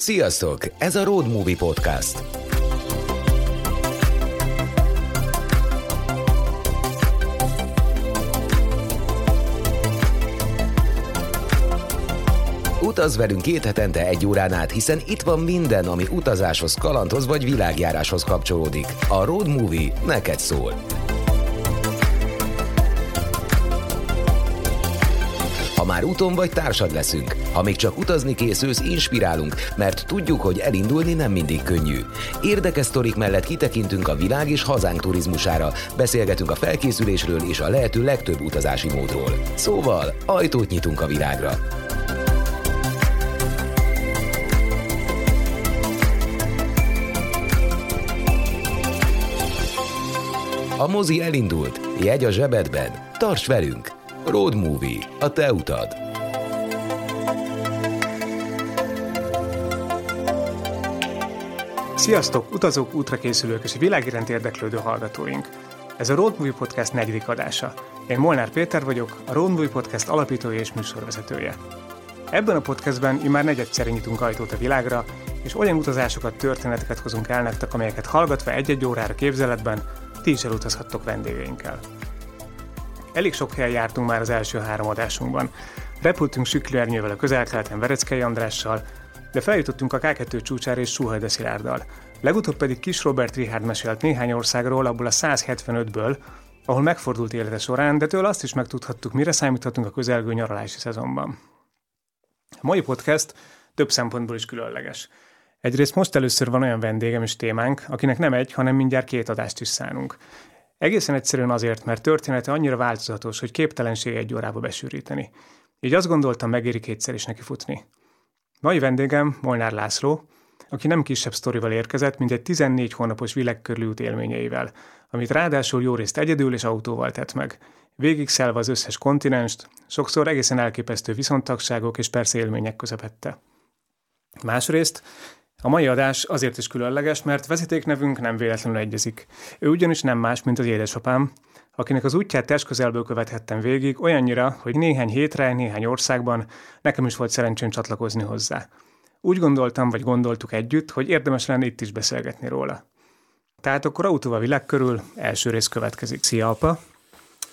Sziasztok! Ez a Road Movie Podcast. Utaz velünk két hetente egy órán át, hiszen itt van minden, ami utazáshoz, kalandhoz vagy világjáráshoz kapcsolódik. A Road Movie neked szól. Már úton vagy, társad leszünk. Ha még csak utazni készülsz, inspirálunk, mert tudjuk, hogy elindulni nem mindig könnyű. Érdekes sztorik mellett kitekintünk a világ és hazánk turizmusára, beszélgetünk a felkészülésről és a lehető legtöbb utazási módról. Szóval, ajtót nyitunk a világra. A mozi elindult, jegy a zsebedben, tarts velünk! Road Movie, a te utad. Sziasztok, utazók, útrakészülők és világiránt érdeklődő hallgatóink! Ez a Road Movie Podcast negyedik adása. Én Molnár Péter vagyok, a Road Movie Podcast alapítója és műsorvezetője. Ebben a podcastben immár negyedszer nyitunk ajtót a világra, és olyan utazásokat, történeteket hozunk el nektek, amelyeket hallgatva egy-egy órára képzeletben ti is elutazhattok vendégeinkkel. Elég sok helyen jártunk már az első három adásunkban. Repültünk Süklőernyővel a közel-keleten Vereckei Andrással, de feljutottunk a K2 csúcsára és Suhajde Szilárddal. Legutóbb pedig Kis Robert Richard mesélt néhány országról, abból a 175-ből, ahol megfordult élete során, de tőle azt is megtudhattuk, mire számíthatunk a közelgő nyaralási szezonban. A mai podcast több szempontból is különleges. Egyrészt most először van olyan vendégem és témánk, akinek nem egy, hanem mindjárt két adást is szánunk. Egészen egyszerűen azért, mert története annyira változatos, hogy képtelenség egy órába besűríteni. Így azt gondoltam, megéri kétszer is neki futni. Mai vendégem Molnár László, aki nem kisebb sztorival érkezett, mint egy 14 hónapos világkörülút élményeivel, amit ráadásul jó részt egyedül és autóval tett meg. Végig szelve az összes kontinenst, sokszor egészen elképesztő viszontagságok és persze élmények közepette. Másrészt a mai adás azért is különleges, mert vezetéknevünk nem véletlenül egyezik. Ő ugyanis nem más, mint az édesapám, akinek az útját testközelből követhettem végig, olyannyira, hogy néhány hétre, néhány országban nekem is volt szerencsém csatlakozni hozzá. Úgy gondoltam, vagy gondoltuk együtt, hogy érdemes lenne itt is beszélgetni róla. Tehát akkor autóval világ körül első rész következik. Szia, apa!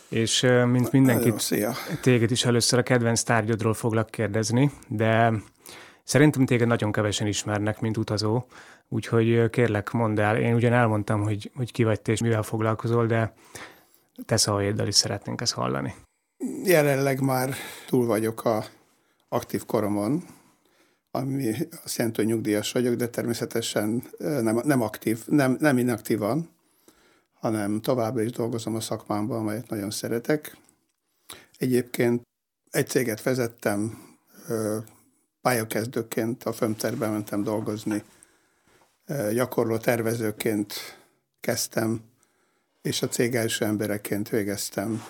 És mint mindenkit, Szia. téged is először a kedvenc tárgyodról foglak kérdezni, de Szerintem téged nagyon kevesen ismernek, mint utazó, úgyhogy kérlek, mondd el. Én ugyan elmondtam, hogy, hogy ki vagy te és mivel foglalkozol, de te szavaéddal is szeretnénk ezt hallani. Jelenleg már túl vagyok a aktív koromon, ami azt jelenti, hogy nyugdíjas vagyok, de természetesen nem, nem aktív, nem, nem inaktívan, hanem továbbra is dolgozom a szakmámban, amelyet nagyon szeretek. Egyébként egy céget vezettem, pályakezdőként a fömterben mentem dolgozni. Gyakorló tervezőként kezdtem, és a cég első embereként végeztem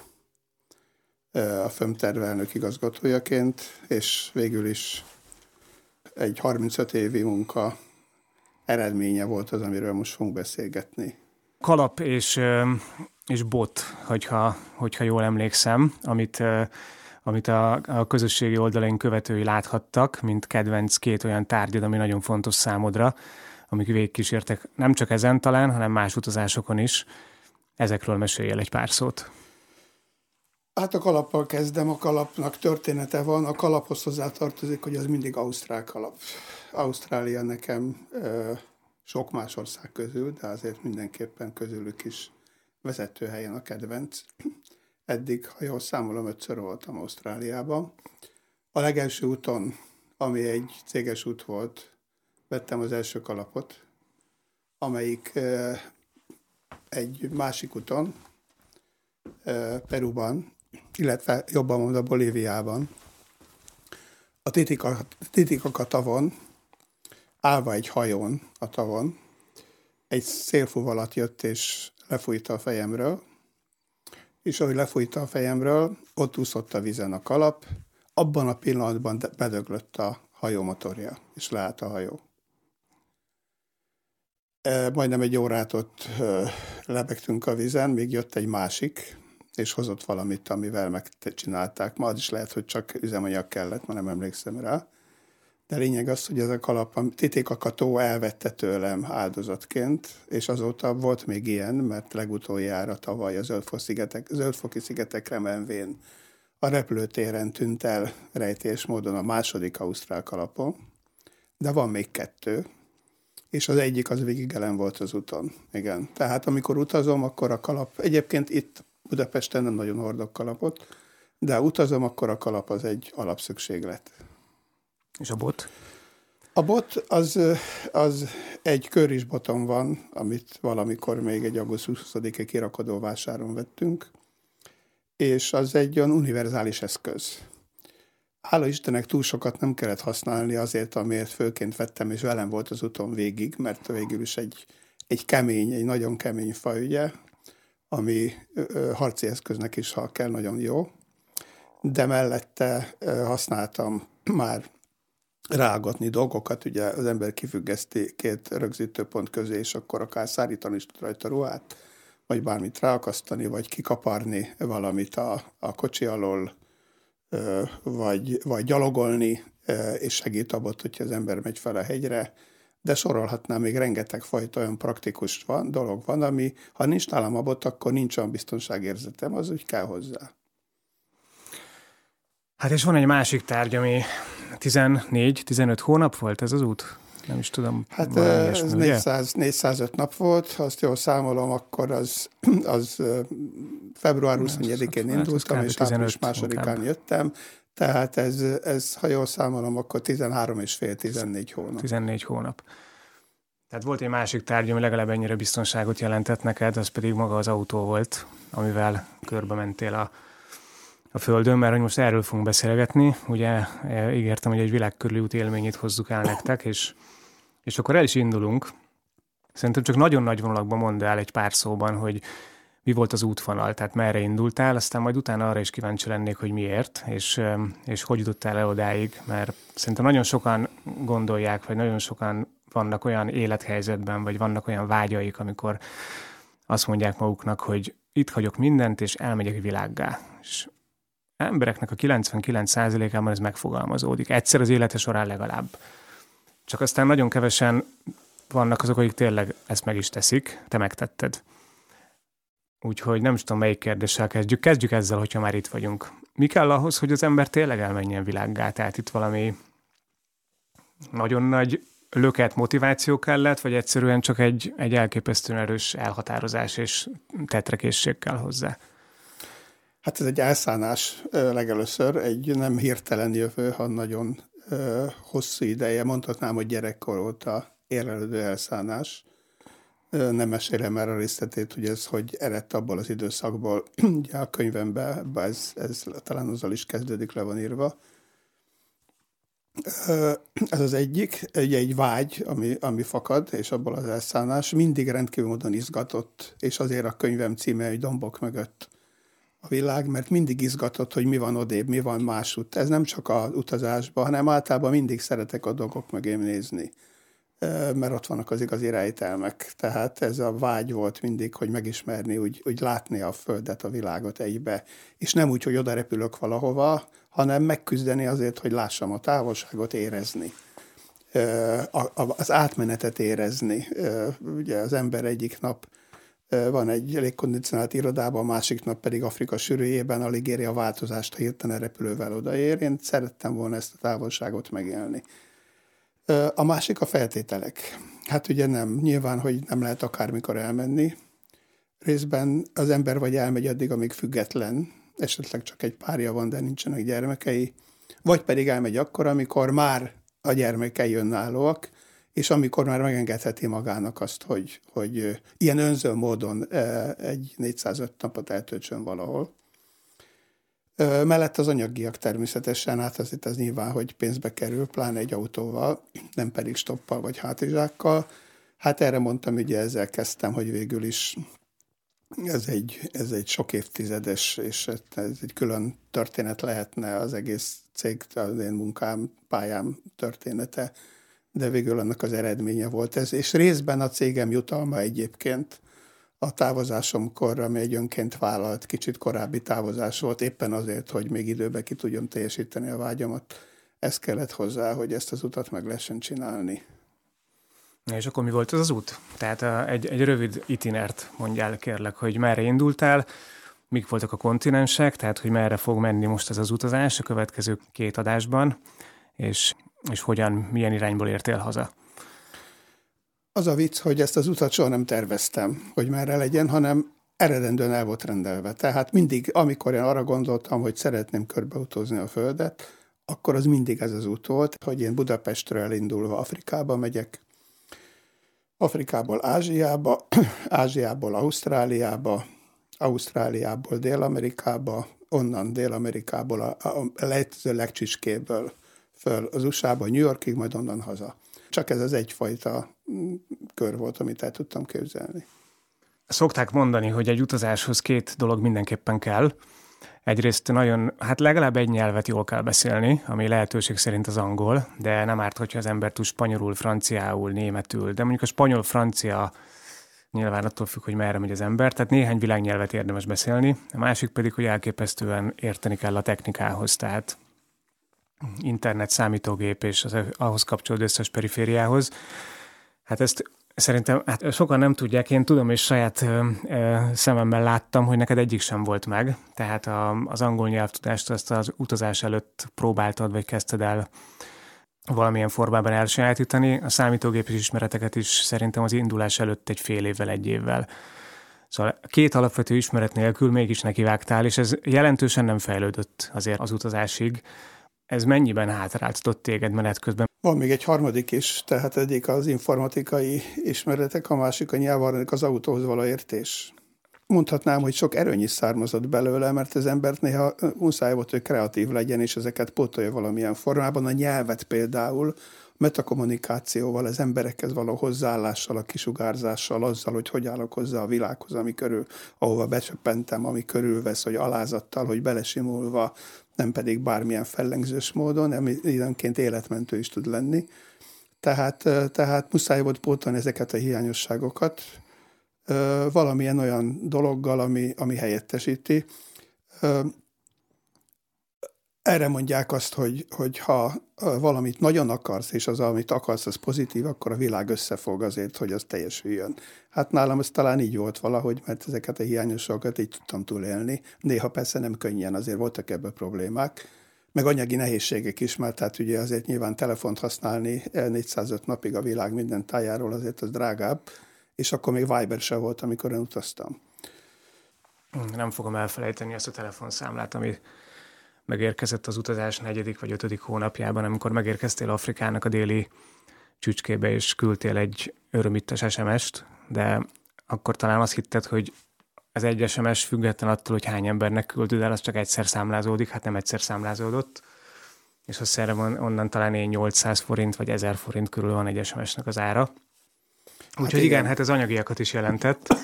a fömterv elnök igazgatójaként, és végül is egy 35 évi munka eredménye volt az, amiről most fogunk beszélgetni. Kalap és, és bot, hogyha, hogyha jól emlékszem, amit amit a, a közösségi oldalain követői láthattak, mint kedvenc két olyan tárgyad, ami nagyon fontos számodra, amik végigkísértek nem csak ezen talán, hanem más utazásokon is. Ezekről meséljél egy pár szót. Hát a kalappal kezdem, a kalapnak története van. A kalaphoz hozzá tartozik, hogy az mindig ausztrál kalap. Ausztrália nekem ö, sok más ország közül, de azért mindenképpen közülük is vezető helyen a kedvenc. Eddig, ha jól számolom, ötször voltam Ausztráliában. A legelső úton, ami egy céges út volt, vettem az első kalapot, amelyik egy másik úton, Peruban, illetve jobban mondva Bolíviában, a Titicaca tavon, állva egy hajón a tavon, egy szélfúvalat jött és lefújta a fejemről, és ahogy lefújta a fejemről, ott úszott a vízen a kalap, abban a pillanatban bedöglött a hajó motorja, és leállt a hajó. E, majdnem egy órát ott lebegtünk a vízen, még jött egy másik, és hozott valamit, amivel megcsinálták. Ma az is lehet, hogy csak üzemanyag kellett, ma nem emlékszem rá. De lényeg az, hogy ez a kalap, a titékakató elvette tőlem áldozatként, és azóta volt még ilyen, mert legutoljára tavaly a Zöldfoki-szigetek, Zöldfoki szigetekre menvén a repülőtéren tűnt el rejtés módon a második ausztrál kalapon, de van még kettő, és az egyik az végig ellen volt az úton. Igen. Tehát amikor utazom, akkor a kalap, egyébként itt Budapesten nem nagyon hordok kalapot, de utazom, akkor a kalap az egy alapszükséglet. És a bot? A bot az, az egy köris boton van, amit valamikor még egy augusztus 20-i kirakodó vásáron vettünk, és az egy olyan univerzális eszköz. Hála Istennek túl sokat nem kellett használni azért, amiért főként vettem, és velem volt az úton végig, mert végül is egy, egy kemény, egy nagyon kemény faj, ugye, ami harci eszköznek is, ha kell, nagyon jó. De mellette használtam már rágatni dolgokat, ugye az ember kifüggeszti két rögzítőpont közé, és akkor akár szárítani is tud rajta ruhát, vagy bármit ráakasztani, vagy kikaparni valamit a, a kocsi alól, vagy, vagy gyalogolni, és segít abban, hogyha az ember megy fel a hegyre, de sorolhatnám, még rengeteg fajta olyan praktikus van, dolog van, ami ha nincs nálam abot, akkor nincs olyan biztonságérzetem, az úgy kell hozzá. Hát és van egy másik tárgy, ami 14-15 hónap volt ez az út? Nem is tudom. Hát ez ilyesmi, 400, 405 nap volt, ha azt jól számolom, akkor az, az február 24-én indultam, és április másodikán jöttem, tehát ez, ez, ha jól számolom, akkor 13 és fél, 14 hónap. 14 hónap. Tehát volt egy másik tárgy, ami legalább ennyire biztonságot jelentett neked, az pedig maga az autó volt, amivel körbe mentél a, a Földön, mert hogy most erről fogunk beszélgetni. Ugye e, ígértem, hogy egy világkörüli út élményét hozzuk el nektek, és, és akkor el is indulunk. Szerintem csak nagyon nagy vonalakban mondd el egy pár szóban, hogy mi volt az útvonal, tehát merre indultál, aztán majd utána arra is kíváncsi lennék, hogy miért, és, és hogy jutottál el odáig, mert szerintem nagyon sokan gondolják, vagy nagyon sokan vannak olyan élethelyzetben, vagy vannak olyan vágyaik, amikor azt mondják maguknak, hogy itt hagyok mindent, és elmegyek világgá. És embereknek a 99%-ában ez megfogalmazódik. Egyszer az élete során legalább. Csak aztán nagyon kevesen vannak azok, akik tényleg ezt meg is teszik, te megtetted. Úgyhogy nem is tudom, melyik kérdéssel kezdjük. Kezdjük ezzel, hogyha már itt vagyunk. Mi kell ahhoz, hogy az ember tényleg elmenjen világgá? Tehát itt valami nagyon nagy löket motiváció kellett, vagy egyszerűen csak egy, egy elképesztően erős elhatározás és tetrekészség kell hozzá? Hát ez egy elszánás legelőször, egy nem hirtelen jövő, hanem nagyon hosszú ideje, mondhatnám, hogy gyerekkor óta érlelődő elszánás nem mesélem el a részletét, hogy ez hogy eredt abból az időszakból. Ugye a könyvemben ez, ez talán azzal is kezdődik, le van írva. Ez az egyik, egy, egy vágy, ami, ami fakad, és abból az elszállás mindig rendkívül módon izgatott, és azért a könyvem címe, hogy Dombok mögött a világ, mert mindig izgatott, hogy mi van odébb, mi van másút. Ez nem csak az utazásban, hanem általában mindig szeretek a dolgok mögé nézni mert ott vannak az igazi rejtelmek. Tehát ez a vágy volt mindig, hogy megismerni, úgy, úgy látni a Földet, a világot egybe. És nem úgy, hogy oda repülök valahova, hanem megküzdeni azért, hogy lássam a távolságot, érezni. Az átmenetet érezni. Ugye az ember egyik nap van egy légkondicionált irodában, a másik nap pedig Afrika sűrűjében alig éri a változást, ha hirtelen repülővel odaér. Én szerettem volna ezt a távolságot megélni. A másik a feltételek. Hát ugye nem, nyilván, hogy nem lehet akármikor elmenni. Részben az ember vagy elmegy addig, amíg független, esetleg csak egy párja van, de nincsenek gyermekei, vagy pedig elmegy akkor, amikor már a gyermekei önállóak, és amikor már megengedheti magának azt, hogy, hogy ilyen önző módon egy 405 napot eltöltsön valahol. Mellett az anyagiak természetesen, hát az itt az nyilván, hogy pénzbe kerül, pláne egy autóval, nem pedig stoppal vagy hátizsákkal. Hát erre mondtam, ugye ezzel kezdtem, hogy végül is ez egy, ez egy sok évtizedes, és ez egy külön történet lehetne az egész cég, az én munkám, pályám története, de végül annak az eredménye volt ez, és részben a cégem jutalma egyébként, a távozásomkor, ami egy önként vállalt, kicsit korábbi távozás volt, éppen azért, hogy még időben ki tudjam teljesíteni a vágyamat Ez kellett hozzá, hogy ezt az utat meg lehessen csinálni. És akkor mi volt az az út? Tehát a, egy, egy rövid itinert mondjál kérlek, hogy merre indultál, mik voltak a kontinensek, tehát hogy merre fog menni most ez az utazás a következő két adásban, és, és hogyan, milyen irányból értél haza. Az a vicc, hogy ezt az utat soha nem terveztem, hogy merre legyen, hanem eredendően el volt rendelve. Tehát mindig, amikor én arra gondoltam, hogy szeretném körbeutózni a Földet, akkor az mindig ez az út volt, hogy én Budapestről elindulva Afrikába megyek, Afrikából Ázsiába, Ázsiából Ausztráliába, Ausztráliából Dél-Amerikába, onnan Dél-Amerikából a, a lehető legcsiskébből föl az USA-ba, New Yorkig, majd onnan haza. Csak ez az egyfajta mm, kör volt, amit el tudtam képzelni. Szokták mondani, hogy egy utazáshoz két dolog mindenképpen kell. Egyrészt nagyon, hát legalább egy nyelvet jól kell beszélni, ami lehetőség szerint az angol, de nem árt, hogyha az ember tud spanyolul, franciául, németül, de mondjuk a spanyol-francia nyilván attól függ, hogy merre megy az ember, tehát néhány világnyelvet érdemes beszélni, a másik pedig, hogy elképesztően érteni kell a technikához, tehát internet, számítógép és az ahhoz kapcsolódó összes perifériához. Hát ezt Szerintem hát sokan nem tudják, én tudom, és saját ö, ö, szememmel láttam, hogy neked egyik sem volt meg. Tehát a, az angol nyelvtudást azt az utazás előtt próbáltad, vagy kezdted el valamilyen formában elsajátítani. A számítógépes ismereteket is szerintem az indulás előtt egy fél évvel, egy évvel. Szóval két alapvető ismeret nélkül mégis nekivágtál, és ez jelentősen nem fejlődött azért az utazásig. Ez mennyiben hátráltatott téged menet közben? Van még egy harmadik is, tehát egyik az informatikai ismeretek, a másik a nyelvarnak az autóhoz való értés. Mondhatnám, hogy sok erőny is származott belőle, mert az embert néha muszáj volt, hogy kreatív legyen, és ezeket pótolja valamilyen formában. A nyelvet például, metakommunikációval, az emberekhez való hozzáállással, a kisugárzással, azzal, hogy hogy állok hozzá a világhoz, ami körül, ahova becsöppentem, ami körülvesz, hogy alázattal, hogy belesimulva, nem pedig bármilyen fellengzős módon, ami időnként életmentő is tud lenni. Tehát, tehát muszáj volt pótolni ezeket a hiányosságokat valamilyen olyan dologgal, ami, ami helyettesíti. Erre mondják azt, hogy, hogy ha valamit nagyon akarsz, és az, amit akarsz, az pozitív, akkor a világ összefog azért, hogy az teljesüljön. Hát nálam ez talán így volt valahogy, mert ezeket a hiányosságokat így tudtam túlélni. Néha persze nem könnyen, azért voltak ebben problémák, meg anyagi nehézségek is, mert tehát ugye azért nyilván telefont használni 405 napig a világ minden tájáról azért az drágább, és akkor még Viber se volt, amikor én utaztam. Nem fogom elfelejteni ezt a telefonszámlát, ami megérkezett az utazás negyedik vagy ötödik hónapjában, amikor megérkeztél Afrikának a déli csücskébe, és küldtél egy örömittes SMS-t, de akkor talán azt hitted, hogy az egy SMS független attól, hogy hány embernek küldöd el, az csak egyszer számlázódik, hát nem egyszer számlázódott, és azt van onnan talán én 800 forint vagy 1000 forint körül van egy SMS-nek az ára. Úgyhogy hát igen. igen, hát ez anyagiakat is jelentett.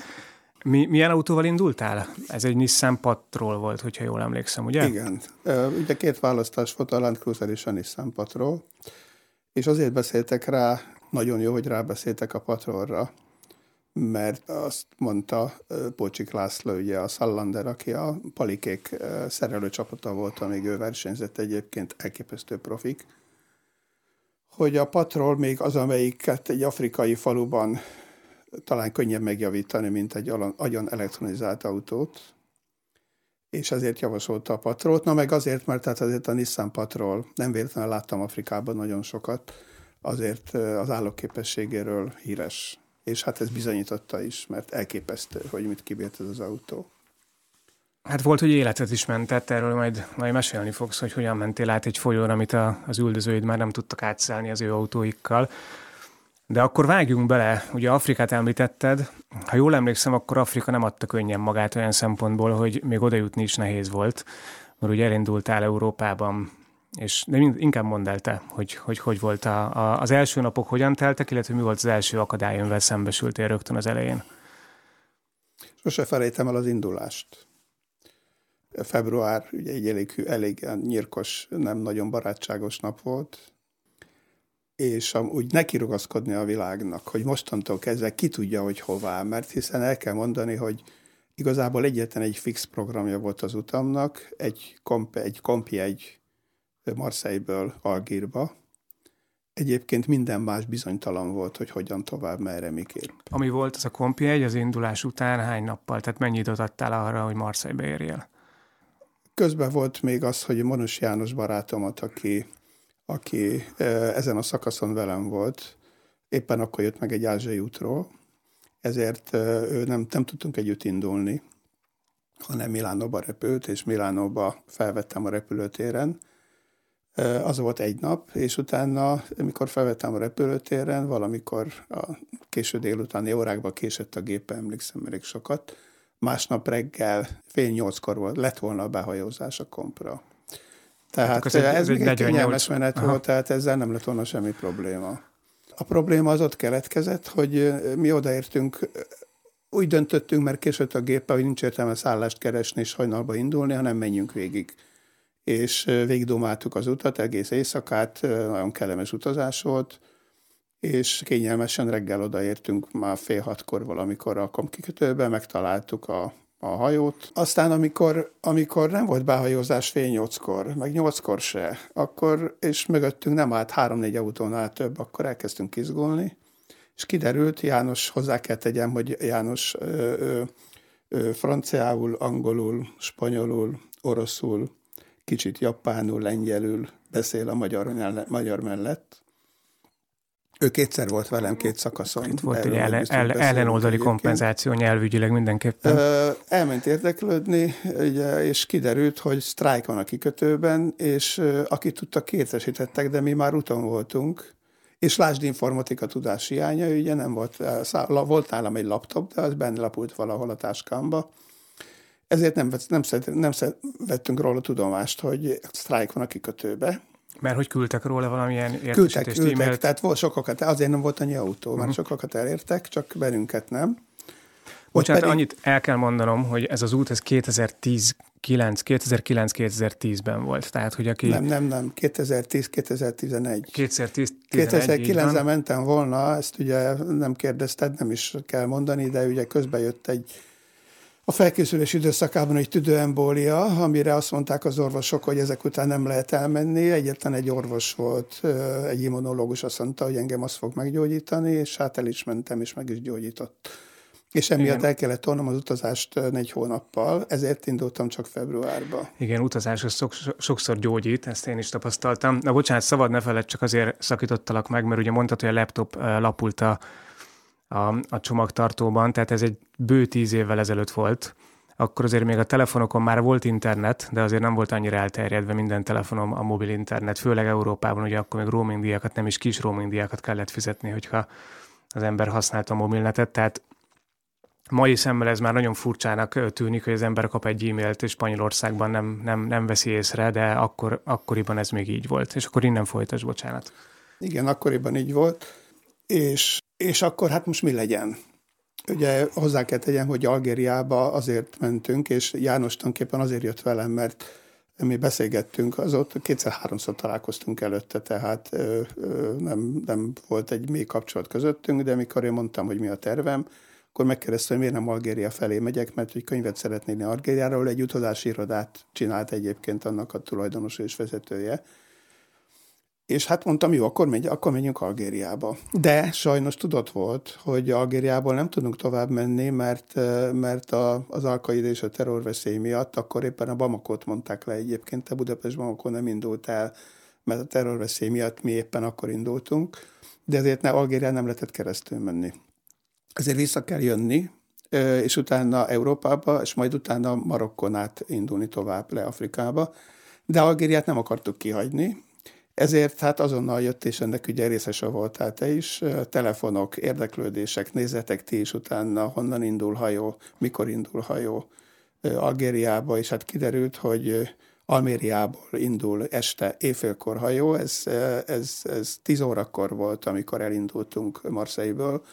Mi, milyen autóval indultál? Ez egy Nissan Patrol volt, hogyha jól emlékszem, ugye? Igen. Ugye két választás volt, a Land Cruiser és a Nissan Patrol, és azért beszéltek rá, nagyon jó, hogy rábeszéltek a Patrolra, mert azt mondta Pocsik László, ugye a Sallander, aki a Palikék szerelő csapata volt, amíg ő versenyzett egyébként elképesztő profik, hogy a Patrol még az, amelyiket egy afrikai faluban talán könnyebb megjavítani, mint egy agyon elektronizált autót, és ezért javasolta a Patrolt. Na meg azért, mert tehát azért a Nissan Patrol, nem véletlenül láttam Afrikában nagyon sokat, azért az állóképességéről híres. És hát ez bizonyította is, mert elképesztő, hogy mit kibírt ez az autó. Hát volt, hogy életet is mentett, erről majd, majd mesélni fogsz, hogy hogyan mentél át egy folyón, amit a, az üldözőid már nem tudtak átszelni az ő autóikkal. De akkor vágjunk bele, ugye Afrikát említetted, ha jól emlékszem, akkor Afrika nem adta könnyen magát olyan szempontból, hogy még oda jutni is nehéz volt, mert ugye elindultál Európában, és de inkább mondd el te, hogy hogy, hogy volt a, a, az első napok, hogyan teltek, illetve mi volt az első akadály, amivel szembesültél rögtön az elején? Sose felejtem el az indulást. Február ugye egy elég, elég nyírkos, nem nagyon barátságos nap volt, és úgy neki rugaszkodni a világnak, hogy mostantól kezdve ki tudja, hogy hová, mert hiszen el kell mondani, hogy igazából egyetlen egy fix programja volt az utamnak, egy, komp, egy kompi, egy Marseille-ből Algírba. Egyébként minden más bizonytalan volt, hogy hogyan tovább, merre, miképp. Ami volt az a kompi egy az indulás után hány nappal? Tehát mennyi időt adtál arra, hogy Marseille-be érjél? Közben volt még az, hogy Monos János barátomat, aki, aki ezen a szakaszon velem volt, éppen akkor jött meg egy ázsiai útról, ezért ő nem, nem tudtunk együtt indulni, hanem Milánóba repült, és Milánóba felvettem a repülőtéren. Az volt egy nap, és utána, amikor felvettem a repülőtéren, valamikor a késő délutáni órákban késett a gépe, emlékszem elég sokat, másnap reggel fél nyolckor volt, lett volna a behajózás a kompra. Tehát hát ez, ez, ez egy kényelmes menet Aha. volt, tehát ezzel nem lett volna semmi probléma. A probléma az ott keletkezett, hogy mi odaértünk, úgy döntöttünk, mert későtt a gépe, hogy nincs értelme szállást keresni és hajnalba indulni, hanem menjünk végig. És végigdomáltuk az utat, egész éjszakát, nagyon kellemes utazás volt, és kényelmesen reggel odaértünk már fél hatkor valamikor a komkikötőbe, megtaláltuk a, a hajót. Aztán amikor, amikor nem volt behajózás fél nyolckor, meg nyolckor se, akkor, és mögöttünk nem állt három-négy autónál több, akkor elkezdtünk izgulni, és kiderült, János, hozzá kell tegyem, hogy János ö, ö, ö, franciául, angolul, spanyolul, oroszul, kicsit japánul, lengyelül beszél a magyar, magyar mellett, ő kétszer volt velem két szakaszon. Itt volt egy ellen, ellen, ellenoldali kompenzáció nyelvügyileg mindenképpen. Ö, elment érdeklődni, ugye, és kiderült, hogy sztrájk van a kikötőben, és ö, aki tudta, kétesítettek, de mi már úton voltunk. És lásd informatika tudás hiánya, ugye nem volt, volt nálam egy laptop, de az benne lapult valahol a táskámba. Ezért nem, nem, nem vettünk róla tudomást, hogy sztrájk van a kikötőbe mert hogy küldtek róla valamilyen értesítést, küldtek, küldtek, e-mailt? tehát volt sokakat, azért nem volt annyi autó, uh-huh. sokakat elértek, csak bennünket nem. Bocsánat, pedig... annyit el kell mondanom, hogy ez az út, ez 2010 2009-2010-ben volt. Tehát, hogy aki... Nem, nem, nem, 2010-2011. 2010 2009-ben mentem volna, ezt ugye nem kérdezted, nem is kell mondani, de ugye közben jött egy a felkészülés időszakában egy tüdőembólia, amire azt mondták az orvosok, hogy ezek után nem lehet elmenni. Egyetlen egy orvos volt, egy immunológus azt mondta, hogy engem azt fog meggyógyítani, és hát el is mentem, és meg is gyógyított. És emiatt Igen. el kellett tolnom az utazást négy hónappal, ezért indultam csak februárba. Igen, utazás az sokszor gyógyít, ezt én is tapasztaltam. Na bocsánat, szabad ne feled, csak azért szakítottalak meg, mert ugye mondtad, hogy a laptop lapult a a, a csomagtartóban, tehát ez egy bő tíz évvel ezelőtt volt, akkor azért még a telefonokon már volt internet, de azért nem volt annyira elterjedve minden telefonom a mobil internet, főleg Európában, ugye akkor még roaming díjakat, nem is kis roaming díjakat kellett fizetni, hogyha az ember használta a mobilnetet, tehát mai szemmel ez már nagyon furcsának tűnik, hogy az ember kap egy e-mailt, és Spanyolországban nem, nem, nem veszi észre, de akkor, akkoriban ez még így volt. És akkor innen folytas, bocsánat. Igen, akkoriban így volt, és és akkor hát most mi legyen? Ugye hozzá kell tegyem, hogy Algériába azért mentünk, és János tulajdonképpen azért jött velem, mert mi beszélgettünk, az ott kétszer-háromszor találkoztunk előtte, tehát ö, ö, nem, nem volt egy mély kapcsolat közöttünk, de amikor én mondtam, hogy mi a tervem, akkor megkérdezte, hogy miért nem Algéria felé megyek, mert hogy könyvet szeretnék Algériáról, egy utazási irodát csinált egyébként annak a tulajdonos és vezetője, és hát mondtam, jó, akkor, megy, akkor menjünk Algériába. De sajnos tudott volt, hogy Algériából nem tudunk tovább menni, mert, mert a, az alkaid és a terrorveszély miatt akkor éppen a Bamakot mondták le egyébként, a Budapest Bamako nem indult el, mert a terrorveszély miatt mi éppen akkor indultunk, de ezért ne, Algérián nem lehetett keresztül menni. Ezért vissza kell jönni, és utána Európába, és majd utána Marokkon át indulni tovább le Afrikába. De Algériát nem akartuk kihagyni, ezért hát azonnal jött, és ennek ugye részese voltál te is, telefonok, érdeklődések, nézzetek ti is utána, honnan indul hajó, mikor indul hajó Algériába, és hát kiderült, hogy Almériából indul este éjfélkor hajó, ez, ez, ez 10 órakor volt, amikor elindultunk Marseille-ből.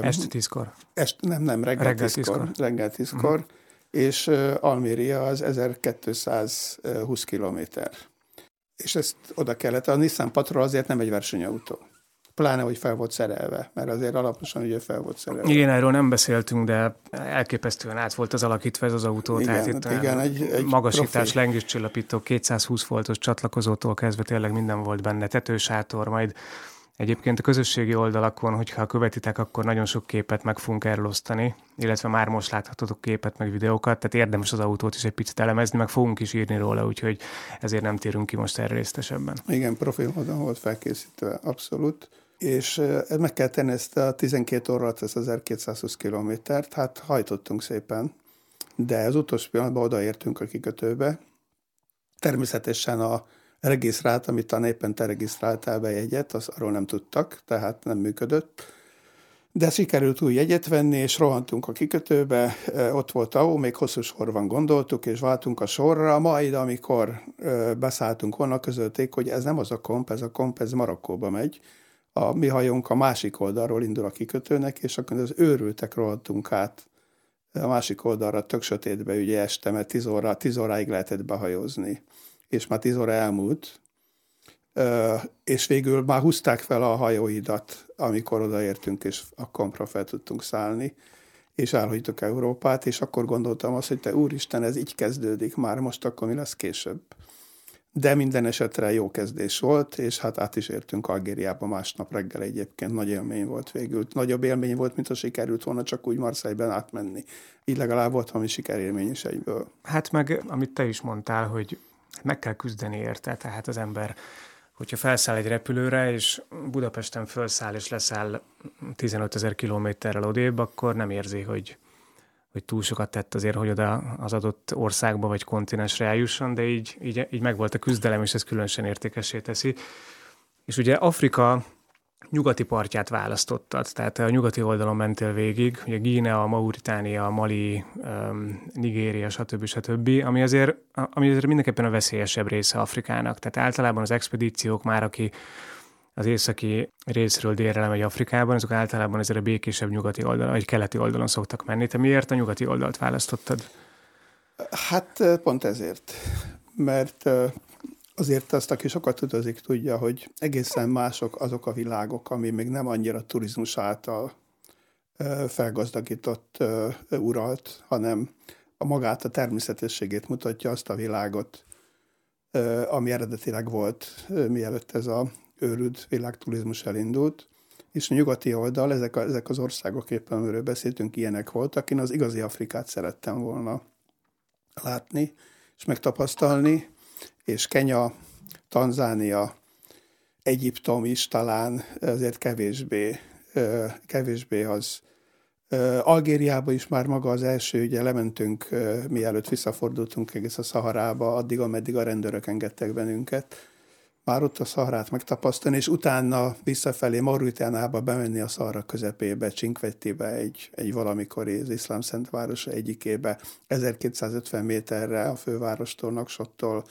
Este tízkor? Est, nem, nem, reggel, reggel tízkor. tízkor. Reggel tízkor. Uh-huh. És Alméria az 1220 kilométer és ezt oda kellett. A Nissan Patrol azért nem egy versenyautó. pláne, hogy fel volt szerelve, mert azért alaposan ugye fel volt szerelve. Igen, erről nem beszéltünk, de elképesztően át volt az alakítva ez az autó. Igen, tehát itt igen, egy, egy magasítás, lengéscsillapító, 220 voltos csatlakozótól kezdve tényleg minden volt benne, tetősátor, majd Egyébként a közösségi oldalakon, hogyha követitek, akkor nagyon sok képet meg fogunk erről osztani, illetve már most láthatótok képet, meg videókat, tehát érdemes az autót is egy picit elemezni, meg fogunk is írni róla, úgyhogy ezért nem térünk ki most erre részletesebben. Igen, profil módon volt felkészítve, abszolút. És meg kell tenni ezt a 12 óra alatt, ezt 1220 kilométert, hát hajtottunk szépen, de az utolsó pillanatban odaértünk a kikötőbe. Természetesen a regisztrált, amit talán éppen te regisztráltál be jegyet, az arról nem tudtak, tehát nem működött. De sikerült új jegyet venni, és rohantunk a kikötőbe, ott volt ahol, még hosszú sorban gondoltuk, és váltunk a sorra, majd amikor beszálltunk volna, közölték, hogy ez nem az a komp, ez a komp, ez Marokkóba megy. A mi hajónk a másik oldalról indul a kikötőnek, és akkor az őrültek rohantunk át a másik oldalra, tök sötétbe, ugye este, mert 10 óra, 10 óráig lehetett behajózni és már tíz óra elmúlt, és végül már húzták fel a hajóidat, amikor odaértünk, és a kompra fel tudtunk szállni, és elhagytuk Európát, és akkor gondoltam azt, hogy te úristen, ez így kezdődik már, most akkor mi lesz később. De minden esetre jó kezdés volt, és hát át is értünk Algériába másnap reggel egyébként. Nagy élmény volt végül. Nagyobb élmény volt, mint ha sikerült volna csak úgy Marseille-ben átmenni. Így legalább volt valami sikerélmény is egyből. Hát meg, amit te is mondtál, hogy meg kell küzdeni érte, tehát az ember, hogyha felszáll egy repülőre, és Budapesten felszáll és leszáll 15 ezer kilométerrel odébb, akkor nem érzi, hogy, hogy túl sokat tett azért, hogy oda az adott országba vagy kontinensre eljusson, de így, így, így megvolt a küzdelem, és ez különösen értékesé teszi. És ugye Afrika nyugati partját választottad, tehát a nyugati oldalon mentél végig, ugye Gínea, Mauritánia, Mali, um, Nigéria, stb. stb., ami azért, ami azért mindenképpen a veszélyesebb része Afrikának. Tehát általában az expedíciók már, aki az északi részről délre lemegy Afrikában, azok általában azért a békésebb nyugati oldalon, vagy keleti oldalon szoktak menni. Te miért a nyugati oldalt választottad? Hát pont ezért, mert Azért azt, aki sokat utazik, tudja, hogy egészen mások azok a világok, ami még nem annyira turizmus által felgazdagított, uralt, hanem a magát, a természetességét mutatja azt a világot, ami eredetileg volt, mielőtt ez a őrült világturizmus elindult. És a nyugati oldal, ezek, a, ezek az országok éppen, amiről beszéltünk, ilyenek voltak. Én az igazi Afrikát szerettem volna látni és megtapasztalni, és Kenya, Tanzánia, Egyiptom is talán azért kevésbé, kevésbé az. Algériába is már maga az első, ugye lementünk, mielőtt visszafordultunk egész a Szaharába, addig, ameddig a rendőrök engedtek bennünket. Már ott a Szaharát megtapasztalni, és utána visszafelé Mauritánába bemenni a Szahara közepébe, Csinkvettibe, egy, egy valamikori az iszlám szentvárosa egyikébe, 1250 méterre a fővárostól, Naksottól,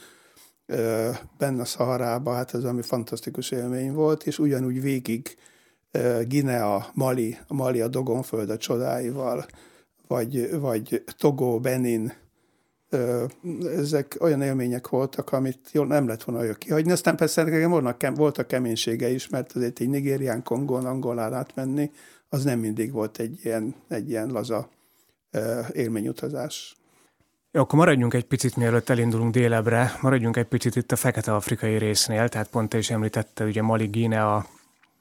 benne a Szaharába, hát ez ami fantasztikus élmény volt, és ugyanúgy végig Guinea, Mali, a Mali a Dogonföld a csodáival, vagy, vagy Togo, Benin, ezek olyan élmények voltak, amit jól nem lett volna olyan kihagyni. Aztán persze nekem voltak keménysége is, mert azért egy Nigérián, Kongón, Angolán átmenni, az nem mindig volt egy ilyen, egy ilyen laza élményutazás. Jó, akkor maradjunk egy picit, mielőtt elindulunk délebre, maradjunk egy picit itt a fekete-afrikai résznél, tehát pont te is említette, ugye Mali, Guinea,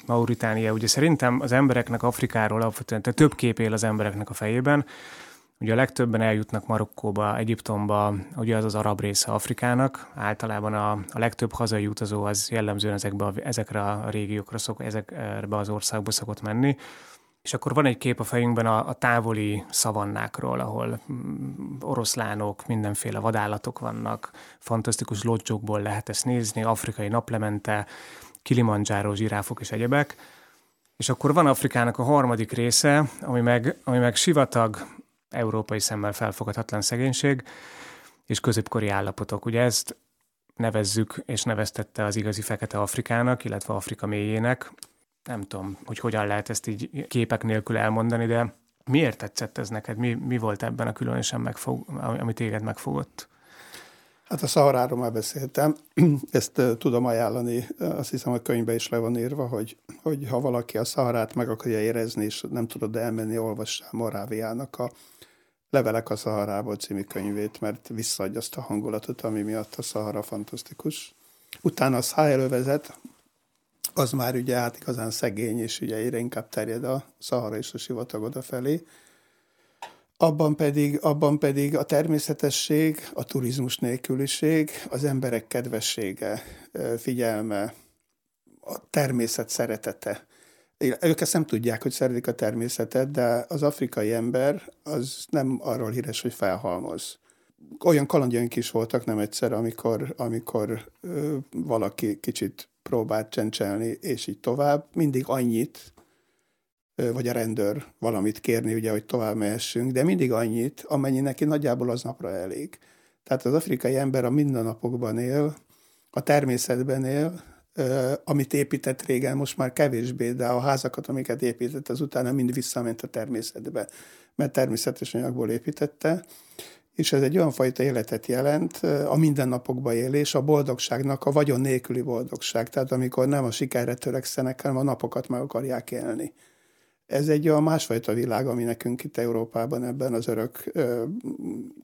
Mauritánia, ugye szerintem az embereknek Afrikáról alapvetően több kép él az embereknek a fejében, Ugye a legtöbben eljutnak Marokkóba, Egyiptomba, ugye az az arab része Afrikának. Általában a, a legtöbb hazai utazó az jellemzően ezekbe a, ezekre a régiókra, szok, ezekbe az országba szokott menni. És akkor van egy kép a fejünkben a, a távoli szavannákról, ahol mm, oroszlánok, mindenféle vadállatok vannak, fantasztikus lodzsokból lehet ezt nézni, afrikai naplemente, Kilimanjaro, zsiráfok és egyebek. És akkor van Afrikának a harmadik része, ami meg, ami meg sivatag, európai szemmel felfoghatatlan szegénység, és középkori állapotok. Ugye ezt nevezzük, és neveztette az igazi fekete Afrikának, illetve Afrika mélyének, nem tudom, hogy hogyan lehet ezt így képek nélkül elmondani, de miért tetszett ez neked? Mi, mi volt ebben a különösen megfog, ami téged megfogott? Hát a Szaharáról már beszéltem, ezt tudom ajánlani, azt hiszem a könyvbe is le van írva, hogy, hogy ha valaki a Szaharát meg akarja érezni, és nem tudod elmenni, olvassál Moráviának a Levelek a Szaharából című könyvét, mert visszaadja azt a hangulatot, ami miatt a Szahara fantasztikus. Utána a szájelövezet, az már ugye hát igazán szegény, és ugye egyre inkább terjed a Szahara és a sivatag odafelé. Abban pedig, abban pedig a természetesség, a turizmus nélküliség, az emberek kedvessége, figyelme, a természet szeretete. Ők ezt nem tudják, hogy szeretik a természetet, de az afrikai ember az nem arról híres, hogy felhalmoz. Olyan kalandjaink is voltak nem egyszer, amikor, amikor ö, valaki kicsit próbált csencselni, és így tovább. Mindig annyit, ö, vagy a rendőr valamit kérni, ugye, hogy tovább mehessünk, de mindig annyit, amennyi neki nagyjából az napra elég. Tehát az afrikai ember a mindennapokban él, a természetben él, amit épített régen, most már kevésbé, de a házakat, amiket épített, az utána mind visszament a természetbe, mert természetes anyagból építette, és ez egy olyan fajta életet jelent, a mindennapokba élés, a boldogságnak a vagyon nélküli boldogság, tehát amikor nem a sikerre törekszenek, hanem a napokat meg akarják élni. Ez egy olyan másfajta világ, ami nekünk itt Európában ebben az örök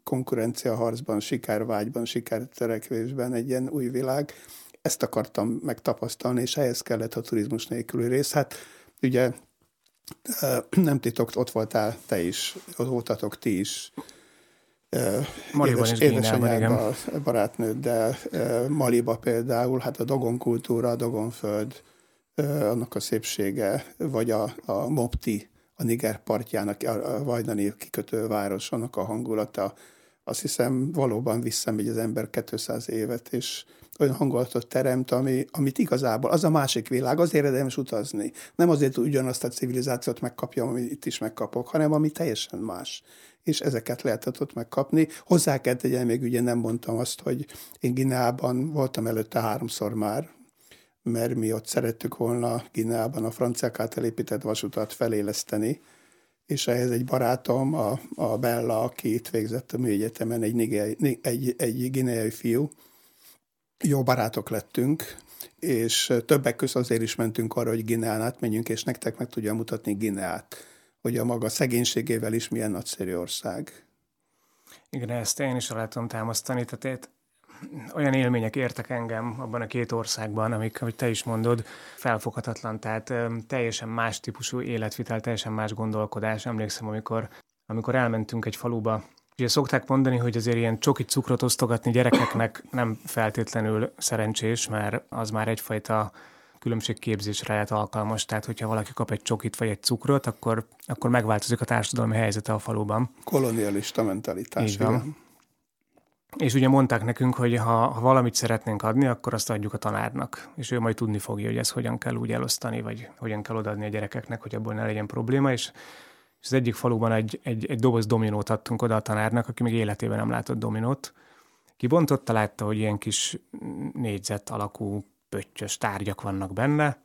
konkurencia harcban, sikervágyban, sikertörekvésben egy ilyen új világ, ezt akartam megtapasztalni, és ehhez kellett a turizmus nélküli rész. Hát ugye nem titok, ott voltál te is, ott voltatok ti is. Maliban édes, édesanyáddal, barátnőd, de Maliba például, hát a Dogon kultúra, a Dogonföld, annak a szépsége, vagy a, a Mopti, a Niger partjának, a Vajdani kikötő város, annak a hangulata, azt hiszem valóban visszamegy az ember 200 évet, és olyan hangulatot teremt, ami, amit igazából az a másik világ, azért érdemes utazni. Nem azért, hogy ugyanazt a civilizációt megkapjam, amit itt is megkapok, hanem ami teljesen más. És ezeket lehetett ott megkapni. Hozzá kell tegyen, még ugye nem mondtam azt, hogy én Gineában voltam előtte háromszor már, mert mi ott szerettük volna Gineában a franciák által épített vasutat feléleszteni, és ehhez egy barátom, a, a Bella, aki itt végzett a műegyetemen, egy, egy, egy, egy gineai fiú, jó barátok lettünk, és többek között azért is mentünk arra, hogy Gineán átmenjünk, és nektek meg tudja mutatni Gineát, hogy a maga szegénységével is milyen nagyszerű ország. Igen, ezt én is el tudom támasztani. Tehát olyan élmények értek engem abban a két országban, amik, ahogy te is mondod, felfoghatatlan, tehát teljesen más típusú életvitel, teljesen más gondolkodás. Emlékszem, amikor, amikor elmentünk egy faluba, Ugye szokták mondani, hogy azért ilyen csoki cukrot osztogatni gyerekeknek nem feltétlenül szerencsés, mert az már egyfajta különbségképzésre lehet alkalmas. Tehát, hogyha valaki kap egy csokit vagy egy cukrot, akkor, akkor megváltozik a társadalmi helyzete a faluban. Kolonialista mentalitás. Így van. És ugye mondták nekünk, hogy ha, ha valamit szeretnénk adni, akkor azt adjuk a tanárnak, és ő majd tudni fogja, hogy ezt hogyan kell úgy elosztani, vagy hogyan kell odaadni a gyerekeknek, hogy abból ne legyen probléma, és és az egyik faluban egy, egy, egy doboz dominót adtunk oda a tanárnak, aki még életében nem látott dominót. Kibontotta, látta, hogy ilyen kis négyzet alakú pöttyös tárgyak vannak benne,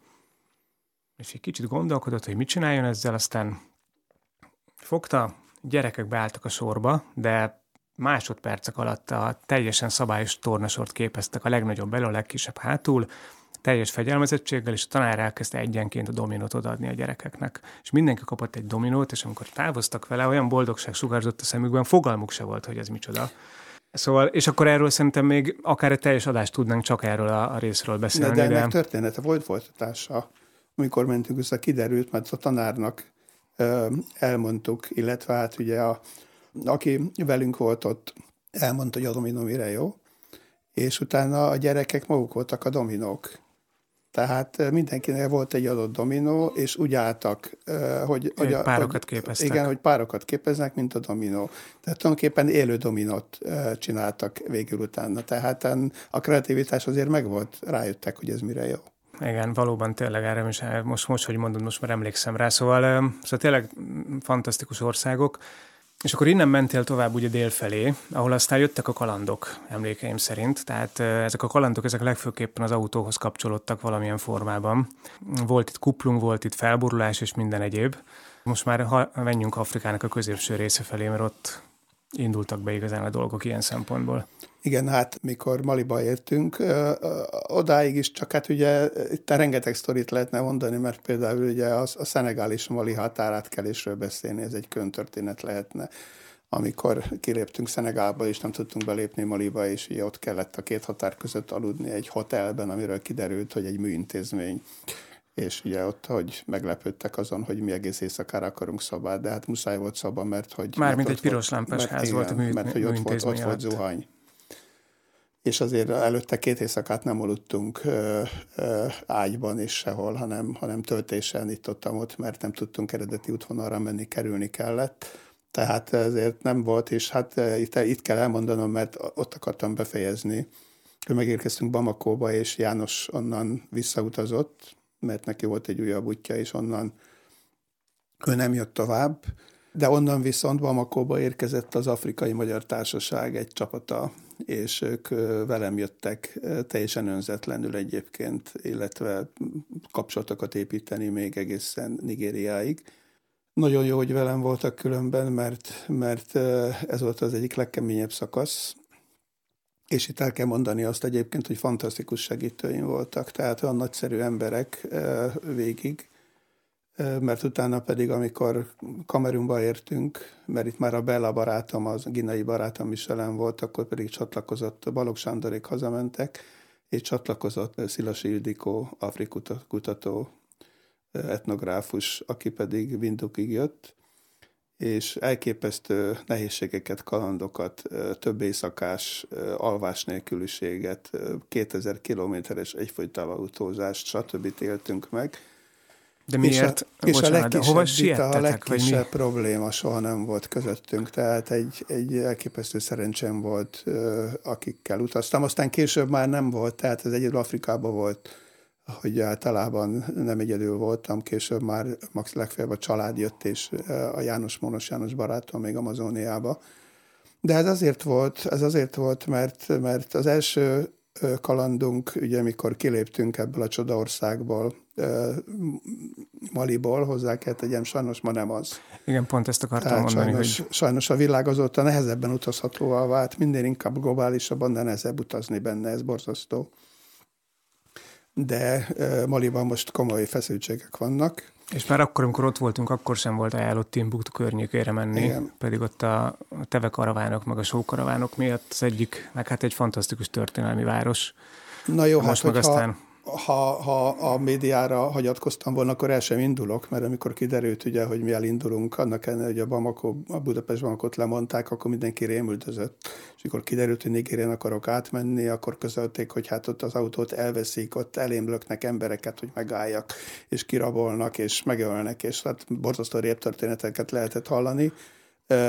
és egy kicsit gondolkodott, hogy mit csináljon ezzel, aztán fogta, gyerekek beálltak a sorba, de másodpercek alatt a teljesen szabályos tornasort képeztek a legnagyobb elő, a legkisebb hátul, teljes fegyelmezettséggel, és a tanár elkezdte egyenként a dominót odaadni a gyerekeknek. És mindenki kapott egy dominót, és amikor távoztak vele, olyan boldogság sugárzott a szemükben, fogalmuk se volt, hogy ez micsoda. Szóval, és akkor erről szerintem még akár egy teljes adást tudnánk csak erről a, a részről beszélni. De, de ennek de... története volt folytatása. Amikor mentünk vissza, kiderült, mert a tanárnak ö, elmondtuk, illetve hát ugye a, aki velünk volt ott, elmondta, hogy a dominó mire jó, és utána a gyerekek maguk voltak a dominók. Tehát mindenkinek volt egy adott dominó, és úgy álltak, hogy... hogy a, párokat képeztek. Igen, hogy párokat képeznek, mint a dominó. Tehát tulajdonképpen élő dominót csináltak végül utána. Tehát a kreativitás azért megvolt, rájöttek, hogy ez mire jó. Igen, valóban tényleg erre is, most, most, hogy mondod, most már emlékszem rá. Szóval, szóval tényleg fantasztikus országok. És akkor innen mentél tovább ugye délfelé, ahol aztán jöttek a kalandok, emlékeim szerint. Tehát ezek a kalandok, ezek legfőképpen az autóhoz kapcsolódtak valamilyen formában. Volt itt kuplung, volt itt felborulás és minden egyéb. Most már ha menjünk Afrikának a középső része felé, mert ott, indultak be igazán a dolgok ilyen szempontból. Igen, hát mikor Maliba értünk, odáig is csak hát ugye itt rengeteg sztorit lehetne mondani, mert például ugye az, a Szenegál és a Mali határátkelésről beszélni, ez egy köntörténet lehetne. Amikor kiléptünk Szenegálba, és nem tudtunk belépni Maliba, és ugye ott kellett a két határ között aludni egy hotelben, amiről kiderült, hogy egy műintézmény. És ugye ott, hogy meglepődtek azon, hogy mi egész éjszakára akarunk szobát, de hát muszáj volt szoba, mert hogy... Mármint egy piros lámpás ház volt a mű, Mert hogy ott volt, ott volt zuhany. És azért előtte két éjszakát nem aludtunk ö, ö, ágyban és sehol, hanem, hanem töltésen itt ott, ott, mert nem tudtunk eredeti útvonalra menni, kerülni kellett. Tehát ezért nem volt, és hát itt, itt kell elmondanom, mert ott akartam befejezni, hogy megérkeztünk Bamakóba, és János onnan visszautazott, mert neki volt egy újabb útja, és onnan ő nem jött tovább, de onnan viszont Bamakóba érkezett az Afrikai Magyar Társaság egy csapata, és ők velem jöttek teljesen önzetlenül egyébként, illetve kapcsolatokat építeni még egészen Nigériáig. Nagyon jó, hogy velem voltak különben, mert, mert ez volt az egyik legkeményebb szakasz, és itt el kell mondani azt egyébként, hogy fantasztikus segítőim voltak, tehát olyan nagyszerű emberek végig, mert utána pedig, amikor Kamerunba értünk, mert itt már a Bella barátom, az ginai barátom is velem volt, akkor pedig csatlakozott, Balogh Sándorék hazamentek, és csatlakozott Szilasi Ildikó, afrikutató etnográfus, aki pedig Vindukig jött, és elképesztő nehézségeket, kalandokat, több éjszakás alvás nélküliséget, 2000 kilométeres egyfolytával utózást, stb. éltünk meg. De miért? És a, és a legkisebb, vita, a legkisebb probléma soha nem volt közöttünk, tehát egy, egy elképesztő szerencsém volt, akikkel utaztam. Aztán később már nem volt, tehát ez egyedül Afrikában volt hogy általában nem egyedül voltam, később már max legfeljebb a család jött, és a János Monos János barátom még Amazóniába. De ez azért volt, ez azért volt, mert, mert az első kalandunk, ugye mikor kiléptünk ebből a csodaországból, Maliból hozzá kellett tegyem, sajnos ma nem az. Igen, pont ezt akartam Tehát mondani. Sajnos, hogy... sajnos a világ azóta nehezebben utazhatóvá vált, minden inkább globálisabban, de nehezebb utazni benne, ez borzasztó de Maliban most komoly feszültségek vannak. És már akkor, amikor ott voltunk, akkor sem volt ajánlott Timbuktu környékére menni, Igen. pedig ott a teve karavánok, meg a sókaravánok miatt az egyik, meg hát egy fantasztikus történelmi város. Na jó, most hát meg aztán ha, ha a médiára hagyatkoztam volna, akkor el sem indulok, mert amikor kiderült, ugye, hogy mi elindulunk, annak ellenére, hogy a, Bamako, a Budapest Bamakot lemondták, akkor mindenki rémüldözött. És amikor kiderült, hogy Nigérien akarok átmenni, akkor közölték, hogy hát ott az autót elveszik, ott elémlöknek embereket, hogy megálljak, és kirabolnak, és megölnek, és hát borzasztó történeteket lehetett hallani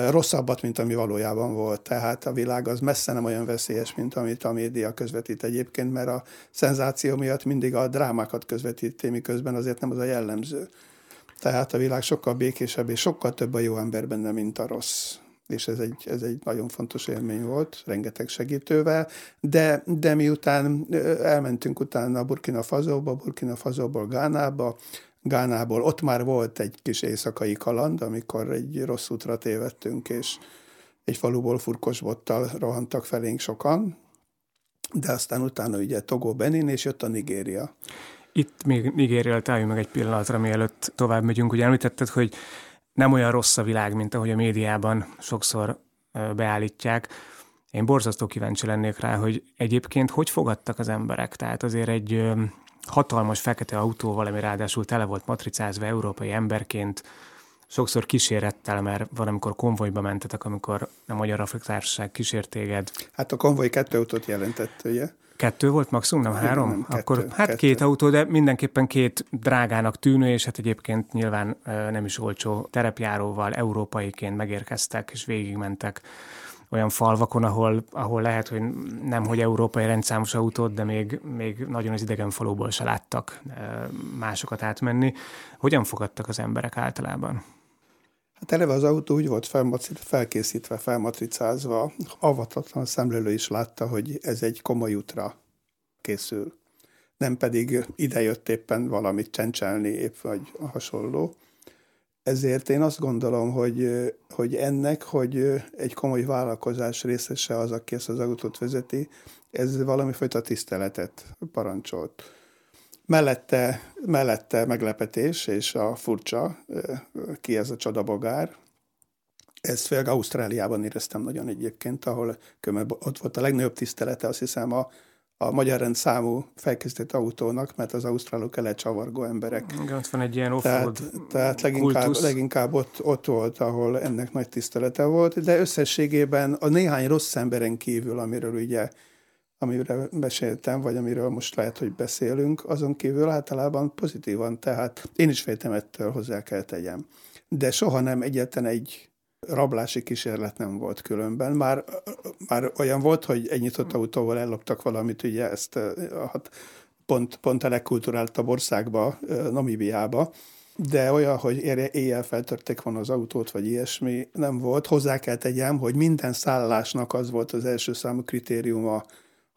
rosszabbat, mint ami valójában volt. Tehát a világ az messze nem olyan veszélyes, mint amit a média közvetít egyébként, mert a szenzáció miatt mindig a drámákat közvetíti, miközben azért nem az a jellemző. Tehát a világ sokkal békésebb, és sokkal több a jó ember benne, mint a rossz. És ez egy, ez egy nagyon fontos élmény volt, rengeteg segítővel, de, de miután elmentünk utána Burkina Fazóba, Burkina Fazóból Gánába, Gánából. Ott már volt egy kis éjszakai kaland, amikor egy rossz útra tévedtünk, és egy faluból furkosbottal rohantak felénk sokan, de aztán utána ugye Togo Benin, és jött a Nigéria. Itt még Nigériát álljunk meg egy pillanatra, mielőtt tovább megyünk. Ugye említetted, hogy nem olyan rossz a világ, mint ahogy a médiában sokszor beállítják. Én borzasztó kíváncsi lennék rá, hogy egyébként hogy fogadtak az emberek. Tehát azért egy hatalmas fekete autóval, ami ráadásul tele volt matricázva európai emberként, sokszor kísérettel, mert van, amikor konvojba mentetek, amikor a Magyar Afrika Társaság kísért téged. Hát a konvoj kettő autót jelentett, ugye? Kettő volt maximum, nem három? Nem, kettő, Akkor hát kettő. két autó, de mindenképpen két drágának tűnő, és hát egyébként nyilván nem is olcsó terepjáróval európaiként megérkeztek, és végigmentek olyan falvakon, ahol, ahol lehet, hogy nem hogy európai rendszámos autót, de még, még nagyon az idegen faluból se láttak másokat átmenni. Hogyan fogadtak az emberek általában? Hát eleve az autó úgy volt felkészítve, felmatricázva, avatatlan szemlélő is látta, hogy ez egy komoly útra készül. Nem pedig idejött éppen valamit csencselni, épp vagy hasonló ezért én azt gondolom, hogy, hogy ennek, hogy egy komoly vállalkozás részese az, aki ezt az autót vezeti, ez valami fajta tiszteletet parancsolt. Mellette, mellette meglepetés és a furcsa, ki ez a csodabogár. Ezt főleg Ausztráliában éreztem nagyon egyébként, ahol ott volt a legnagyobb tisztelete, azt hiszem a a magyar rend számú felkészített autónak, mert az ausztrálok ele csavargó emberek. Igen, ott van egy ilyen tehát, tehát leginkább, leginkább ott, ott volt, ahol ennek nagy tisztelete volt, de összességében a néhány rossz emberen kívül, amiről ugye amiről beszéltem, vagy amiről most lehet, hogy beszélünk, azon kívül általában pozitívan, tehát én is féltem ettől hozzá kell tegyem. De soha nem egyetlen egy rablási kísérlet nem volt különben. Már, már olyan volt, hogy egy nyitott autóval elloptak valamit, ugye ezt hát pont, pont a legkulturáltabb országba, Namibiába, de olyan, hogy éjjel feltörték volna az autót, vagy ilyesmi, nem volt. Hozzá kell tegyem, hogy minden szállásnak az volt az első számú kritériuma,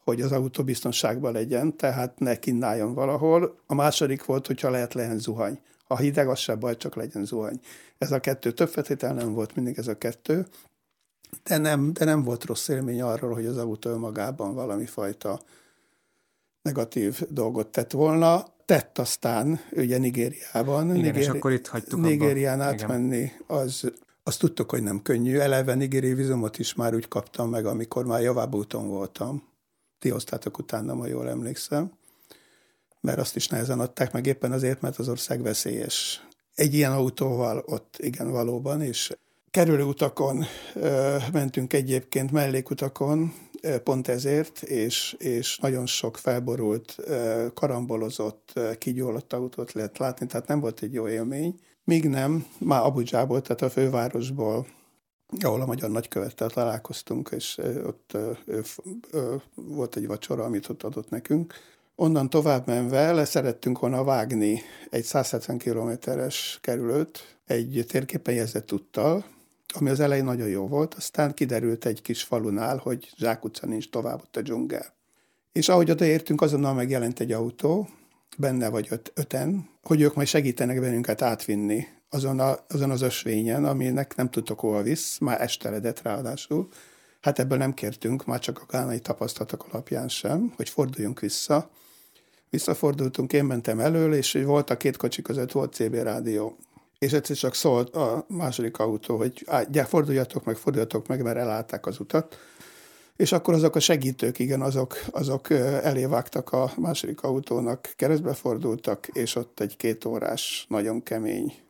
hogy az autó biztonságban legyen, tehát ne kínáljon valahol. A második volt, hogyha lehet legyen zuhany. Ha hideg, az se baj, csak legyen zuhany. Ez a kettő több feltétel nem volt mindig ez a kettő, de nem, de nem volt rossz élmény arról, hogy az autó önmagában valami fajta negatív dolgot tett volna. Tett aztán ugye Nigériában. Igen, Nigéri- és akkor itt hagytuk Nigérián abba. átmenni, az, azt tudtuk, hogy nem könnyű. Eleve nigéri vizumot is már úgy kaptam meg, amikor már javább úton voltam. Ti hoztátok utána, ha jól emlékszem mert azt is nehezen adták meg éppen azért, mert az ország veszélyes. Egy ilyen autóval ott igen valóban, és kerülő utakon ö, mentünk egyébként, mellékutakon, ö, pont ezért, és, és nagyon sok felborult, ö, karambolozott, ö, kigyulladt autót lehet látni, tehát nem volt egy jó élmény. Míg nem, már Abujából, tehát a fővárosból, ahol a magyar nagykövettel találkoztunk, és ott ö, ö, ö, volt egy vacsora, amit ott adott nekünk, Onnan tovább menve leszerettünk volna vágni egy 170 kilométeres kerülőt egy térképen jelzett úttal, ami az elején nagyon jó volt, aztán kiderült egy kis falunál, hogy zsákutca nincs tovább ott a dzsungel. És ahogy odaértünk, azonnal megjelent egy autó, benne vagy öt, öten, hogy ők majd segítenek bennünket átvinni azon, a, azon az ösvényen, aminek nem tudtok hova visz, már esteledett ráadásul. Hát ebből nem kértünk, már csak a gánai tapasztalatok alapján sem, hogy forduljunk vissza, Visszafordultunk, én mentem elől, és volt a két kocsi között volt CB rádió. És egyszer csak szólt a második autó, hogy gyere, forduljatok meg, forduljatok meg, mert elállták az utat. És akkor azok a segítők, igen, azok, azok elévágtak a második autónak, keresztbe fordultak, és ott egy két órás, nagyon kemény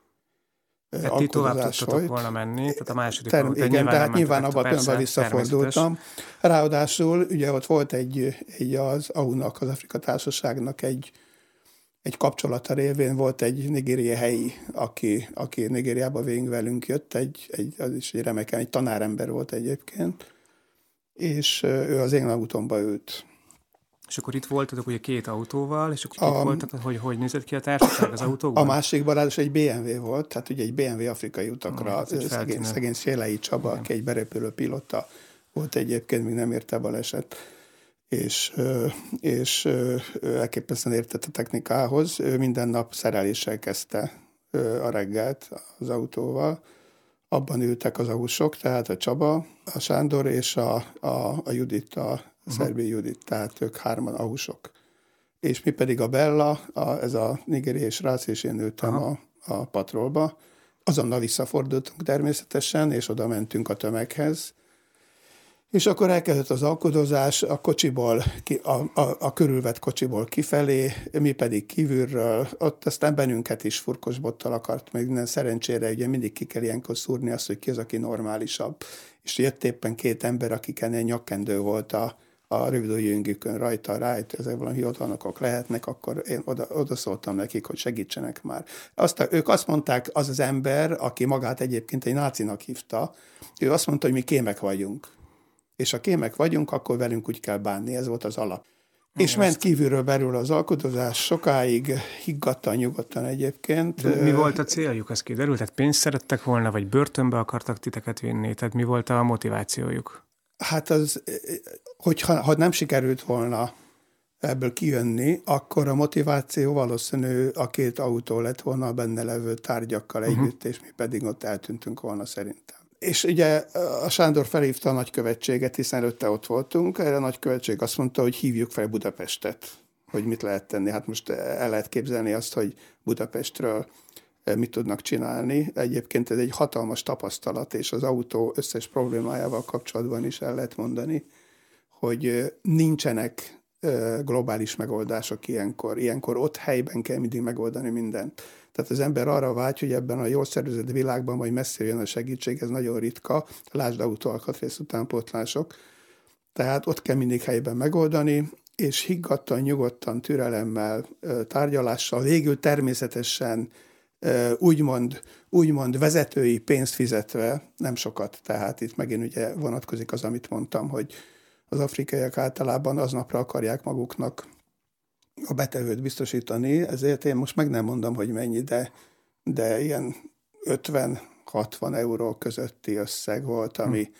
tehát ti tovább tudtatok volna menni, tehát a második Term- Igen, nyilván tehát nyilván abban a pillanatban visszafordultam. Ráadásul ugye ott volt egy, egy az AU-nak, az Afrika Társaságnak egy, egy kapcsolata révén volt egy nigériai helyi, aki, aki Nigériába végig velünk jött, egy, egy, az is egy remeken, egy tanárember volt egyébként, és ő az én autómba ült. És akkor itt voltatok ugye két autóval, és akkor a, itt voltak, hogy hogy nézett ki a társaság az autókban? A másik barát egy BMW volt, tehát ugye egy BMW afrikai utakra, oh, szegény, szegény Szélei Csaba, aki egy berepülő pilota volt egyébként, még nem érte baleset, és, és elképesztően értett a technikához. Ő minden nap szereléssel kezdte a reggelt az autóval. Abban ültek az ahusok, tehát a Csaba, a Sándor és a, a, a Judit, a uh-huh. Szerbi Judit, tehát ők hárman ahusok. És mi pedig a Bella, a, ez a nigériai srác, és én nőttem a, a patrolba. Azonnal visszafordultunk természetesen, és oda mentünk a tömeghez. És akkor elkezdett az alkodozás a kocsiból, a, a, a körülvett kocsiból kifelé, mi pedig kívülről, ott aztán bennünket is furkos bottal akart, meg minden szerencsére ugye mindig ki kell ilyenkor szúrni azt, hogy ki az, aki normálisabb. És jött éppen két ember, akiken nyakkendő volt a, a rövidőjüngükön rajta rájt, ezek valami hivatalnokok lehetnek, akkor én oda, oda szóltam nekik, hogy segítsenek már. Azt, ők azt mondták, az az ember, aki magát egyébként egy nácinak hívta, ő azt mondta, hogy mi kémek vagyunk. És ha kémek vagyunk, akkor velünk úgy kell bánni, ez volt az alap. És ment kívülről belül az alkotozás, sokáig higgadtan, nyugodtan egyébként. De mi volt a céljuk, ez kiderült? Tehát pénzt szerettek volna, vagy börtönbe akartak titeket vinni? Tehát mi volt a motivációjuk? Hát az, hogyha ha nem sikerült volna ebből kijönni, akkor a motiváció valószínű a két autó lett volna a benne levő tárgyakkal uh-huh. együtt, és mi pedig ott eltűntünk volna szerintem. És ugye a Sándor felhívta a nagykövetséget, hiszen előtte ott voltunk, erre a nagykövetség azt mondta, hogy hívjuk fel Budapestet, hogy mit lehet tenni. Hát most el lehet képzelni azt, hogy Budapestről mit tudnak csinálni. Egyébként ez egy hatalmas tapasztalat, és az autó összes problémájával kapcsolatban is el lehet mondani, hogy nincsenek globális megoldások ilyenkor. Ilyenkor ott helyben kell mindig megoldani mindent. Tehát az ember arra vágy, hogy ebben a jól szervezett világban majd messze jön a segítség, ez nagyon ritka. Lásd autóalkatrész utánpótlások. Tehát ott kell mindig helyben megoldani, és higgadtan, nyugodtan, türelemmel, tárgyalással, végül természetesen úgymond, úgymond vezetői pénzt fizetve, nem sokat, tehát itt megint ugye vonatkozik az, amit mondtam, hogy az afrikaiak általában aznapra akarják maguknak a betevőt biztosítani, ezért én most meg nem mondom, hogy mennyi, de, de ilyen 50-60 euró közötti összeg volt, ami, hm.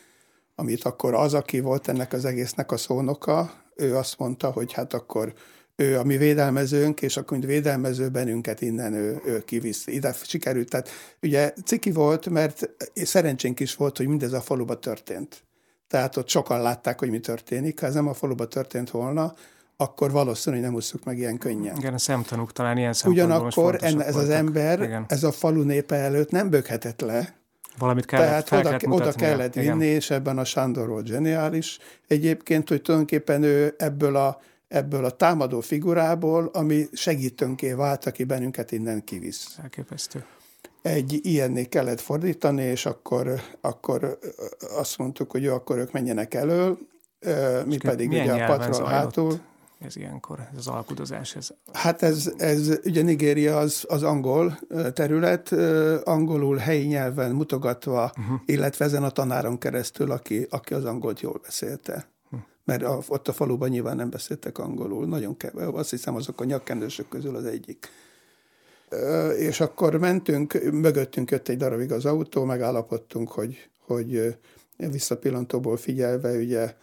amit akkor az, aki volt ennek az egésznek a szónoka, ő azt mondta, hogy hát akkor ő a mi védelmezőnk, és akkor mint védelmező bennünket innen ő, ő kivisz. Ide sikerült. Tehát ugye ciki volt, mert szerencsénk is volt, hogy mindez a faluba történt. Tehát ott sokan látták, hogy mi történik. Ha ez nem a faluba történt volna, akkor valószínűleg nem ússzuk meg ilyen könnyen. Igen, a szemtanúk talán ilyen szempontból Ugyanakkor enne, ez az ember, Igen. ez a falu népe előtt nem böghetett le. Valamit kellett, Tehát oda, kellett oda kellett vinni, Igen. és ebben a Sándor volt zseniális. Egyébként, hogy tulajdonképpen ő ebből a, ebből a támadó figurából, ami segítőnké vált, aki bennünket innen kivisz. Elképesztő egy ilyenné kellett fordítani, és akkor, akkor azt mondtuk, hogy jó, akkor ők menjenek elől, mi és pedig ugye a patron hátul. Ez ilyenkor, ez az alkudozás? Ez... Hát ez, ez ugye Nigéria az, az angol terület, angolul helyi nyelven mutogatva, uh-huh. illetve ezen a tanáron keresztül, aki, aki az angolt jól beszélte. Uh-huh. Mert a, ott a faluban nyilván nem beszéltek angolul, nagyon kevés, azt hiszem azok a nyakkendősök közül az egyik és akkor mentünk, mögöttünk jött egy darabig az autó, megállapodtunk, hogy, hogy visszapillantóból figyelve, ugye,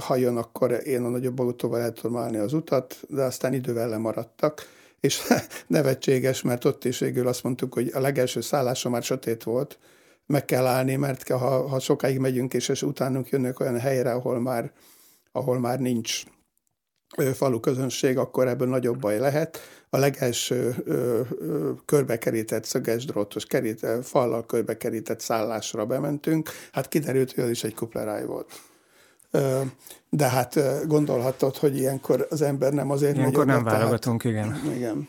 ha jön, akkor én a nagyobb autóval el tudom állni az utat, de aztán idővel lemaradtak, és nevetséges, mert ott is végül azt mondtuk, hogy a legelső szállása már sötét volt, meg kell állni, mert ha, ha sokáig megyünk, és, és utánunk jönnek olyan helyre, ahol már, ahol már nincs falu közönség, akkor ebből nagyobb baj lehet. A legelső ö, ö, körbekerített szöges drótos kerít, fallal körbekerített szállásra bementünk, hát kiderült, hogy az is egy kupleráj volt. De hát gondolhatod, hogy ilyenkor az ember nem azért Ilyenkor megy nem válogatunk, igen. Igen.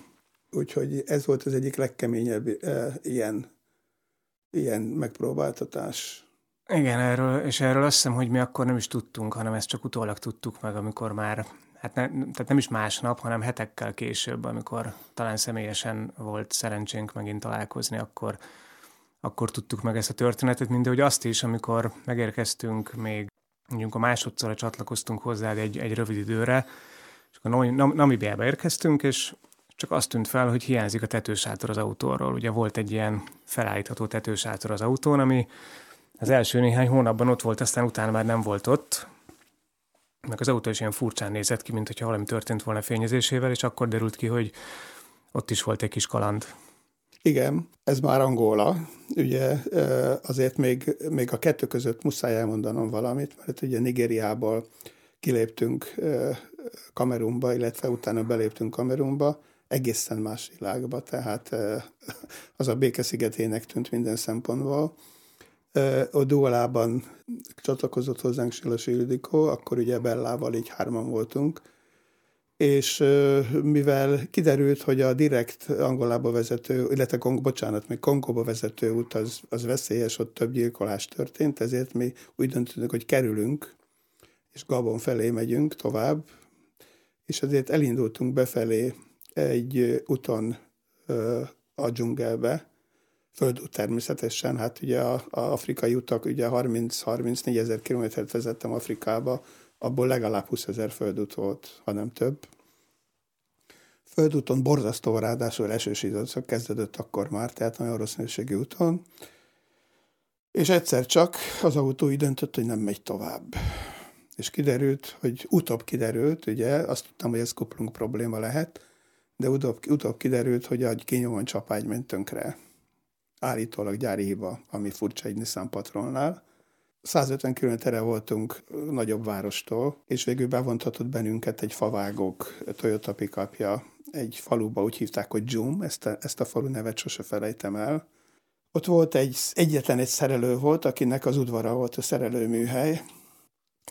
Úgyhogy ez volt az egyik legkeményebb e, ilyen, ilyen megpróbáltatás. Igen, erről, és erről azt hiszem, hogy mi akkor nem is tudtunk, hanem ezt csak utólag tudtuk meg, amikor már hát ne, tehát nem is másnap, hanem hetekkel később, amikor talán személyesen volt szerencsénk megint találkozni, akkor, akkor tudtuk meg ezt a történetet, mindegy, azt is, amikor megérkeztünk még, mondjuk a másodszorra csatlakoztunk hozzá egy, egy rövid időre, és akkor Namibiába érkeztünk, és csak azt tűnt fel, hogy hiányzik a tetősátor az autóról. Ugye volt egy ilyen felállítható tetősátor az autón, ami az első néhány hónapban ott volt, aztán utána már nem volt ott, meg az autó is ilyen furcsán nézett ki, mint hogyha valami történt volna fényezésével, és akkor derült ki, hogy ott is volt egy kis kaland. Igen, ez már Angola. Ugye azért még, még a kettő között muszáj elmondanom valamit, mert ugye Nigériából kiléptünk Kamerunba, illetve utána beléptünk Kamerunba, egészen más világba, tehát az a békeszigetének tűnt minden szempontból a dualában csatlakozott hozzánk Silas Ildikó, akkor ugye Bellával így hárman voltunk, és mivel kiderült, hogy a direkt Angolába vezető, illetve Kong, bocsánat, még Kongóba vezető út az, az veszélyes, ott több gyilkolás történt, ezért mi úgy döntöttünk, hogy kerülünk, és Gabon felé megyünk tovább, és ezért elindultunk befelé egy úton a dzsungelbe, földút természetesen, hát ugye a, a afrikai utak, ugye 30-34 ezer kilométert vezettem Afrikába, abból legalább 20 ezer földút volt, hanem több. Földúton borzasztó ráadásul esős időszak kezdődött akkor már, tehát nagyon rossz minőségű úton. És egyszer csak az autó így döntött, hogy nem megy tovább. És kiderült, hogy utóbb kiderült, ugye, azt tudtam, hogy ez kuplung probléma lehet, de utóbb, utóbb kiderült, hogy a kinyomon csapágy ment tönkre. Állítólag gyári hiba, ami furcsa egy Nissan Patrolnál. 150 kilométerre voltunk nagyobb várostól, és végül bevontatott bennünket egy favágók Toyota pikapja egy faluba, úgy hívták, hogy Jum, ezt a, ezt a falu nevet sose felejtem el. Ott volt egy, egyetlen egy szerelő volt, akinek az udvara volt a szerelőműhely,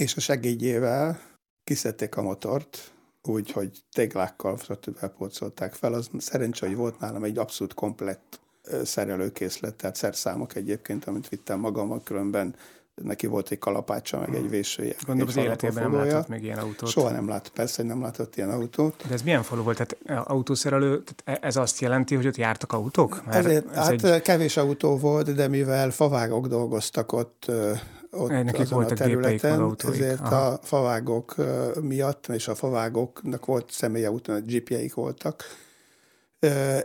és a segédjével kiszedték a motort, úgy, hogy téglákkal, stb. polcolták fel. Az szerencsé, hogy volt nálam egy abszolút komplett szerelőkészlet, tehát szerszámok egyébként, amit vittem magammal, különben neki volt egy kalapácsa, meg egy vésője. Gondolom az életében nem látott még ilyen autót. Soha nem látott, persze, hogy nem látott ilyen autót. De ez milyen falu volt? Tehát autószerelő, tehát e- ez azt jelenti, hogy ott jártak autók? Mert Ezért, ez hát egy... kevés autó volt, de mivel favágok dolgoztak ott, ott Nekik azon a területen, ezért Aha. a favágok miatt, és a favágoknak volt személyautó, gépjeik voltak,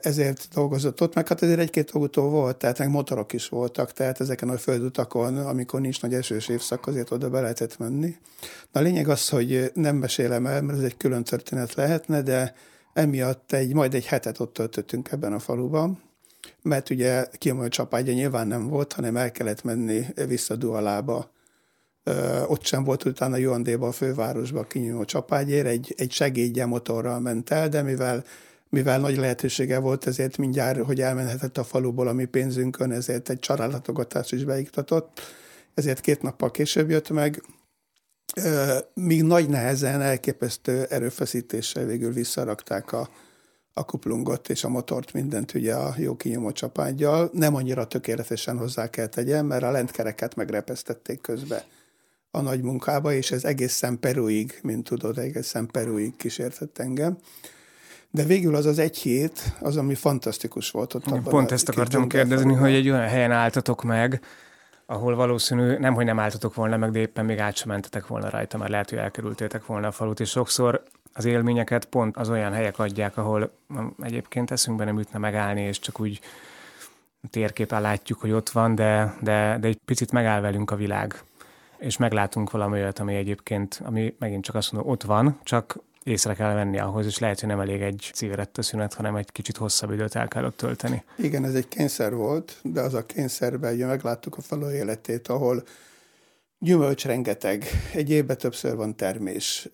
ezért dolgozott ott, meg hát ezért egy-két autó volt, tehát meg motorok is voltak, tehát ezeken a földutakon, amikor nincs nagy esős évszak, azért oda be lehetett menni. Na a lényeg az, hogy nem mesélem el, mert ez egy külön történet lehetne, de emiatt egy, majd egy hetet ott töltöttünk ebben a faluban, mert ugye kiemelő csapágya nyilván nem volt, hanem el kellett menni vissza Dualába, Ö, ott sem volt utána Juandéba, a fővárosba kinyújtó csapágyér, egy, egy segédje motorral ment el, de mivel mivel nagy lehetősége volt, ezért mindjárt, hogy elmenhetett a faluból a mi pénzünkön, ezért egy családlatogatást is beiktatott, ezért két nappal később jött meg, míg nagy nehezen, elképesztő erőfeszítéssel végül visszarakták a, a kuplungot és a motort, mindent ugye a jó kinyomó csapágyjal. Nem annyira tökéletesen hozzá kell tegyen, mert a lentkereket megrepesztették közbe a nagy munkába, és ez egészen Peruig, mint tudod, egészen Peruig kísértett engem. De végül az az egy hét, az, ami fantasztikus volt ott. Abban Pont ezt akartam kérdezni, hogy egy olyan helyen álltatok meg, ahol valószínű nem, hogy nem álltatok volna meg, de éppen még át sem mentetek volna rajta, mert lehet, hogy elkerültétek volna a falut, és sokszor az élményeket pont az olyan helyek adják, ahol egyébként eszünkbe nem ütne megállni, és csak úgy térképen látjuk, hogy ott van, de, de, de egy picit megáll velünk a világ, és meglátunk valami olyat, ami egyébként, ami megint csak azt mondom, ott van, csak észre kell venni ahhoz, és lehet, hogy nem elég egy szünet, hanem egy kicsit hosszabb időt el kell ott tölteni. Igen, ez egy kényszer volt, de az a kényszerben ugye megláttuk a falu életét, ahol gyümölcs rengeteg, egy évben többször van termés.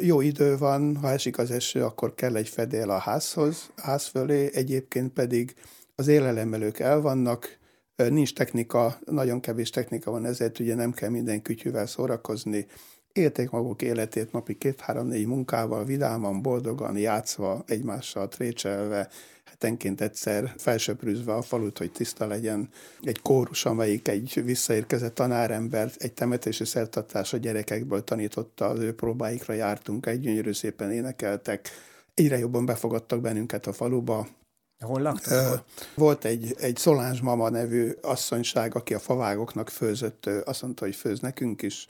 Jó idő van, ha esik az eső, akkor kell egy fedél a házhoz, ház fölé, egyébként pedig az élelemelők el vannak, nincs technika, nagyon kevés technika van, ezért ugye nem kell minden kütyűvel szórakozni, élték maguk életét napi két-három-négy munkával, vidáman, boldogan, játszva, egymással trécselve, hetenként egyszer felsöprűzve a falut, hogy tiszta legyen. Egy kórus, amelyik egy visszaérkezett tanárember, egy temetési szertartás a gyerekekből tanította, az ő próbáikra jártunk, egy gyönyörű szépen énekeltek, egyre jobban befogadtak bennünket a faluba, Hol laktak? Volt egy, egy Szoláns Mama nevű asszonyság, aki a favágoknak főzött, azt mondta, hogy főz nekünk is.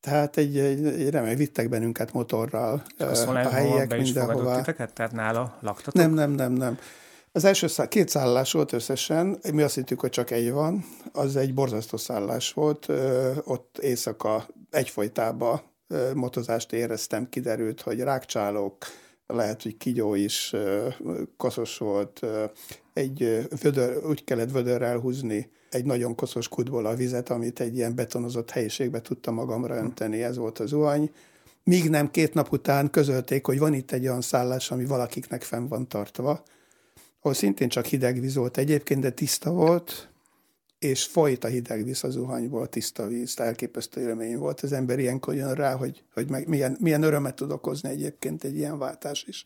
Tehát egy, egy, egy remek, vittek bennünket motorral Azt a helyiek be mindenhova. Titeket, tehát nála laktatok? Nem, nem, nem, nem. Az első szá- két szállás volt összesen, mi azt hittük, hogy csak egy van, az egy borzasztó szállás volt, ott éjszaka egyfolytában motozást éreztem, kiderült, hogy rákcsálók, lehet, hogy kigyó is koszos volt, egy vödör, úgy kellett vödörrel húzni egy nagyon koszos kutból a vizet, amit egy ilyen betonozott helyiségbe tudta magamra önteni, ez volt az zuhany. Míg nem két nap után közölték, hogy van itt egy olyan szállás, ami valakiknek fenn van tartva, ahol szintén csak hideg víz volt egyébként, de tiszta volt, és folyt a hideg víz a zuhanyból, tiszta víz, elképesztő élmény volt. Az ember ilyenkor jön rá, hogy, hogy meg milyen, milyen örömet tud okozni egyébként egy ilyen váltás is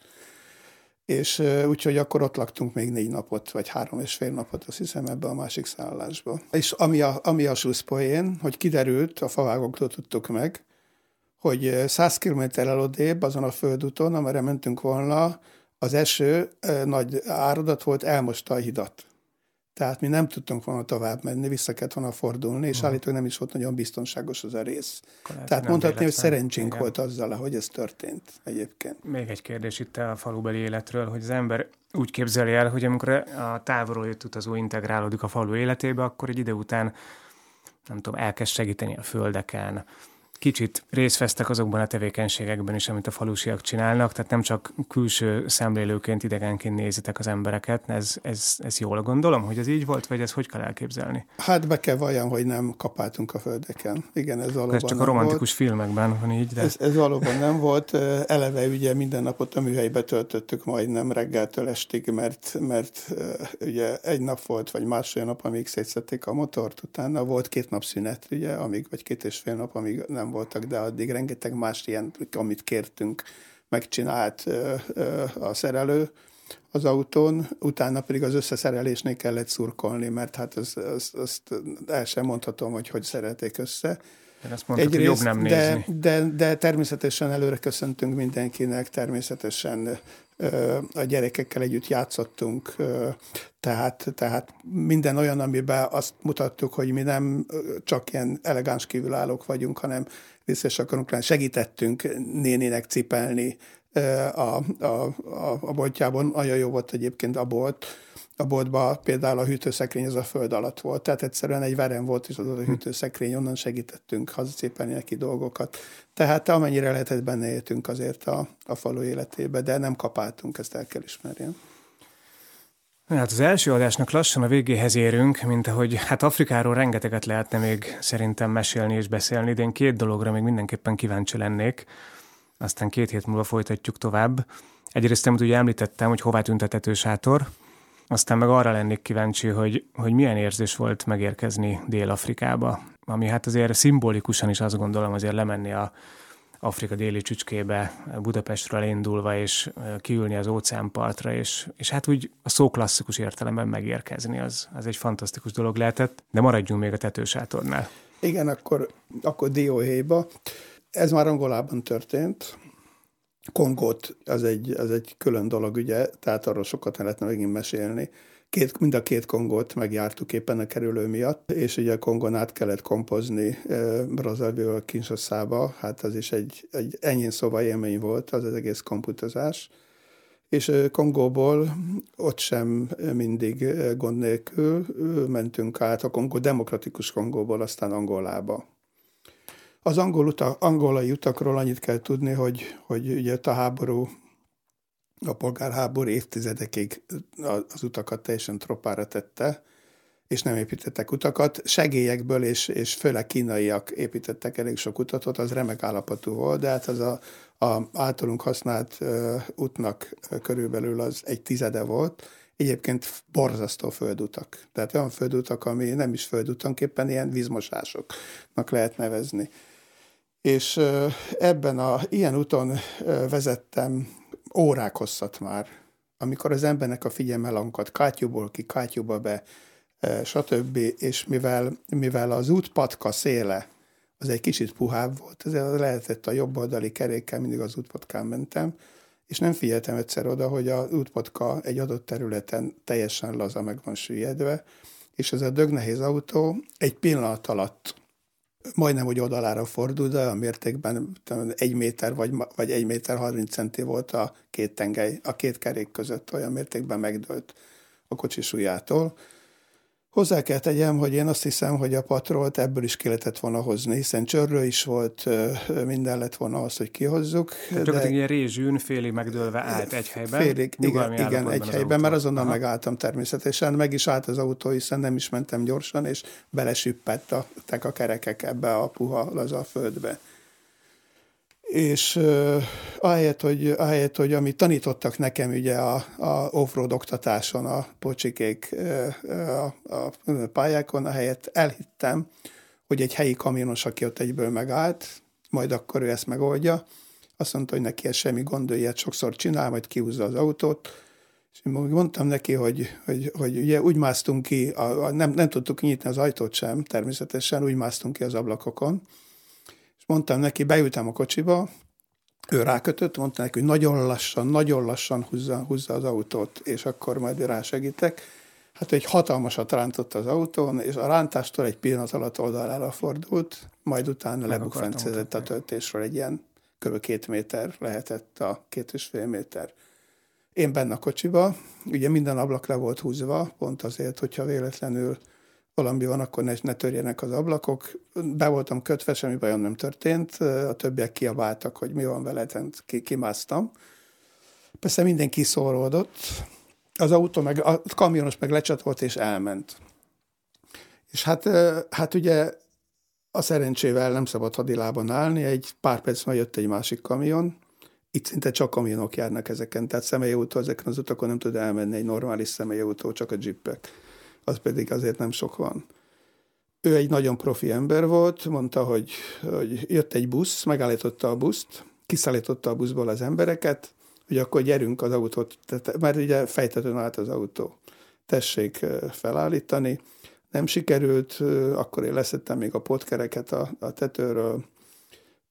és úgyhogy akkor ott laktunk még négy napot, vagy három és fél napot, azt hiszem, ebbe a másik szállásba. És ami a, ami a slusszpoén, hogy kiderült, a favágoktól tudtuk meg, hogy 100 kilométerrel odébb, azon a földúton, amire mentünk volna, az eső nagy áradat volt, elmosta a hidat. Tehát mi nem tudtunk volna tovább menni, vissza kellett volna fordulni, és uh-huh. állítólag nem is volt nagyon biztonságos az a rész. Tehát mondhatni, hogy szerencsénk igen. volt azzal, hogy ez történt egyébként. Még egy kérdés itt a falubeli életről, hogy az ember úgy képzeli el, hogy amikor a távolról jött utazó integrálódik a falu életébe, akkor egy ide után nem tudom, elkezd segíteni a földeken, kicsit részt vesztek azokban a tevékenységekben is, amit a falusiak csinálnak, tehát nem csak külső szemlélőként, idegenként nézitek az embereket. Ez, ez, ez jól gondolom, hogy ez így volt, vagy ez hogy kell elképzelni? Hát be kell valljam, hogy nem kapáltunk a földeken. Igen, ez valóban Ez csak a romantikus volt. filmekben van így, de... Ez, ez valóban nem volt. Eleve ugye minden napot a műhelybe töltöttük majdnem reggeltől estig, mert, mert ugye egy nap volt, vagy másfél nap, amíg szétszették a motort, utána volt két nap szünet, ugye, amíg, vagy két és fél nap, amíg nem voltak, de addig rengeteg más ilyen, amit kértünk, megcsinált a szerelő az autón, utána pedig az összeszerelésnél kellett szurkolni, mert hát azt, azt, azt el sem mondhatom, hogy hogy szerették össze. Én azt mondtad, Egyrészt, jobb nem nézni. De, de, de természetesen előre köszöntünk mindenkinek, természetesen a gyerekekkel együtt játszottunk, tehát, tehát minden olyan, amiben azt mutattuk, hogy mi nem csak ilyen elegáns kívülállók vagyunk, hanem részes akarunk lenni. Segítettünk nénének cipelni a, a, a, a boltjában. Nagyon jó volt egyébként a bolt. A boltban például a hűtőszekrény az a föld alatt volt, tehát egyszerűen egy verem volt, és az a hűtőszekrény, onnan segítettünk hazacipelni neki dolgokat. Tehát amennyire lehetett benne éltünk azért a, a falu életébe, de nem kapáltunk, ezt el kell ismerjem. Hát az első adásnak lassan a végéhez érünk, mint ahogy hát Afrikáról rengeteget lehetne még szerintem mesélni és beszélni, de én két dologra még mindenképpen kíváncsi lennék, aztán két hét múlva folytatjuk tovább. Egyrészt, amit ugye említettem, hogy hová tüntetető sátor, aztán meg arra lennék kíváncsi, hogy, hogy milyen érzés volt megérkezni Dél-Afrikába, ami hát azért szimbolikusan is azt gondolom azért lemenni a Afrika déli csücskébe Budapestről elindulva, és kiülni az óceánpartra, és, és hát úgy a szó klasszikus értelemben megérkezni, az, az egy fantasztikus dolog lehetett, de maradjunk még a tetősátornál. Igen, akkor, akkor Dióhéjba. Ez már Angolában történt. Kongót, az egy, az egy külön dolog, ugye, tehát arról sokat lehetne megint mesélni két, mind a két Kongót megjártuk éppen a kerülő miatt, és ugye a Kongon át kellett kompozni e, Brazzaville Kinshaszába, hát az is egy, egy ennyi szóval élmény volt, az az egész komputazás. És Kongóból ott sem mindig gond nélkül mentünk át a Kongó, demokratikus Kongóból, aztán Angolába. Az angol uta, angolai utakról annyit kell tudni, hogy, hogy ugye a háború a polgárháború évtizedekig az utakat teljesen tropára tette, és nem építettek utakat. Segélyekből és, és főleg kínaiak építettek elég sok utatot, az remek állapotú volt, de hát az a, a általunk használt uh, útnak körülbelül az egy tizede volt. Egyébként borzasztó földutak. Tehát olyan földutak, ami nem is földutanképpen ilyen vízmosásoknak lehet nevezni. És ebben a ilyen úton vezettem órák hosszat már, amikor az embernek a figyelme lankad kátyúból ki, kátyúba be, stb. És mivel, mivel az út patka széle az egy kicsit puhább volt, ezért lehetett a jobb oldali kerékkel mindig az útpatkán mentem, és nem figyeltem egyszer oda, hogy az útpatka egy adott területen teljesen laza meg van süllyedve, és ez a dögnehéz autó egy pillanat alatt majdnem, hogy oldalára fordul, de a mértékben egy méter vagy, vagy egy méter 30 centi volt a két tengely, a két kerék között, olyan mértékben megdőlt a kocsi súlyától. Hozzá kell tegyem, hogy én azt hiszem, hogy a patrolt ebből is ki lehetett volna hozni, hiszen csörlő is volt, minden lett volna az, hogy kihozzuk. Tehát de... ilyen rézsűn, félig megdőlve állt egy helyben. Félig, igen, igen egy helyben, mert azonnal Aha. megálltam természetesen. Meg is állt az autó, hiszen nem is mentem gyorsan, és belesüppettek a kerekek ebbe a puha laza földbe és uh, ahelyett, hogy, ahelyett, hogy amit tanítottak nekem ugye a, a offroad oktatáson, a pocsikék a, a pályákon, ahelyett elhittem, hogy egy helyi kamionos, aki ott egyből megállt, majd akkor ő ezt megoldja, azt mondta, hogy neki ez semmi gond, ő ilyet sokszor csinál, majd kihúzza az autót, és mondtam neki, hogy, hogy, hogy ugye úgy másztunk ki, a, a, nem, nem tudtuk nyitni az ajtót sem, természetesen úgy másztunk ki az ablakokon, és mondtam neki, beültem a kocsiba, ő rákötött, mondta neki, hogy nagyon lassan, nagyon lassan húzza, húzza az autót, és akkor majd rásegítek. Hát egy hatalmasat rántott az autón, és a rántástól egy pillanat alatt oldalára fordult, majd utána lebukfencezett a töltésről egy ilyen kb. két méter lehetett a két és fél méter. Én benne a kocsiba, ugye minden ablak le volt húzva, pont azért, hogyha véletlenül valami van, akkor ne, ne törjenek az ablakok. Be voltam kötve, semmi bajom nem történt. A többiek kiabáltak, hogy mi van veled, hát ki, kimásztam. Persze mindenki szóródott. Az autó, meg a kamionos meg lecsatolt és elment. És hát, hát ugye a szerencsével nem szabad hadilában állni, egy pár perc majd jött egy másik kamion, itt szinte csak kamionok járnak ezeken, tehát személyautó ezeken az utakon nem tud elmenni egy normális személyautó, csak a jeepek. Az pedig azért nem sok van. Ő egy nagyon profi ember volt, mondta, hogy, hogy jött egy busz, megállította a buszt, kiszállította a buszból az embereket, hogy akkor gyerünk az autót, tehát, mert ugye fejtetőn állt az autó. Tessék felállítani. Nem sikerült, akkor én leszettem még a potkereket a, a tetőről,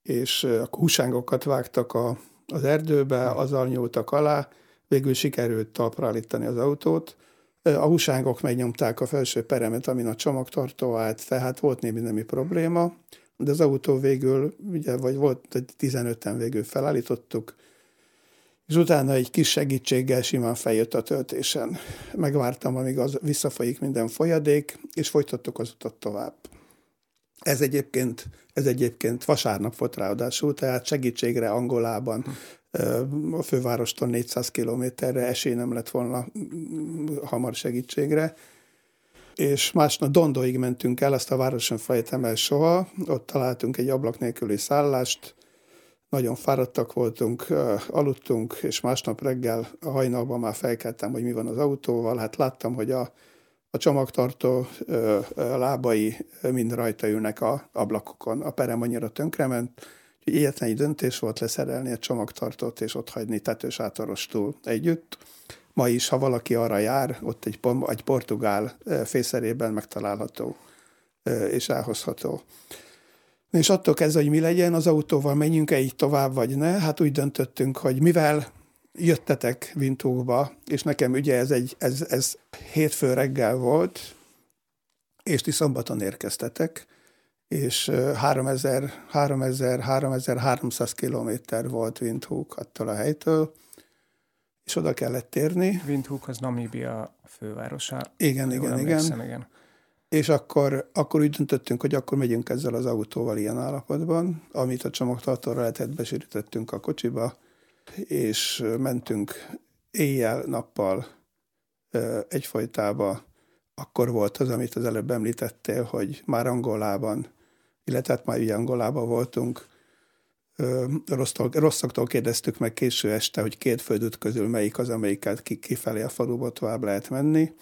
és akkor húsángokat vágtak a, az erdőbe, azzal nyúltak alá, végül sikerült talpra állítani az autót. A húságok megnyomták a felső peremet, amin a csomagtartó állt, tehát volt némi nemi probléma, de az autó végül, ugye, vagy volt egy 15-en végül felállítottuk, és utána egy kis segítséggel simán feljött a töltésen. Megvártam, amíg az visszafolyik minden folyadék, és folytattuk az utat tovább. Ez egyébként, ez egyébként vasárnap volt ráadásul, tehát segítségre Angolában, a fővárostól 400 kilométerre esély nem lett volna hamar segítségre. És másnap Dondóig mentünk el, azt a városon fejtem el soha, ott találtunk egy ablak nélküli szállást, nagyon fáradtak voltunk, aludtunk, és másnap reggel a hajnalban már felkeltem, hogy mi van az autóval. Hát láttam, hogy a a csomagtartó ö, ö, lábai mind rajta ülnek a ablakokon. A perem annyira tönkrement, egyetlen egy döntés volt leszerelni a csomagtartót és ott hagyni tetős átorostul együtt. Ma is, ha valaki arra jár, ott egy, egy portugál fészerében megtalálható és elhozható. És attól kezdve, hogy mi legyen, az autóval menjünk-e így tovább, vagy ne, hát úgy döntöttünk, hogy mivel jöttetek Vintókba, és nekem ugye ez, egy, ez, ez hétfő reggel volt, és ti szombaton érkeztetek, és 3000, 3000, 3300 kilométer volt Windhoek attól a helytől, és oda kellett térni. Windhoek az Namíbia fővárosa. Igen, igen, igen. igen. És akkor, akkor úgy döntöttünk, hogy akkor megyünk ezzel az autóval ilyen állapotban, amit a csomagtartóra lehetett, besűrítettünk a kocsiba, és mentünk éjjel-nappal egyfolytába. Akkor volt az, amit az előbb említettél, hogy már Angolában, illetve hát már ugye Angolában voltunk, rosszaktól kérdeztük meg késő este, hogy két földút közül melyik az, amelyiket kifelé a faluba tovább lehet menni.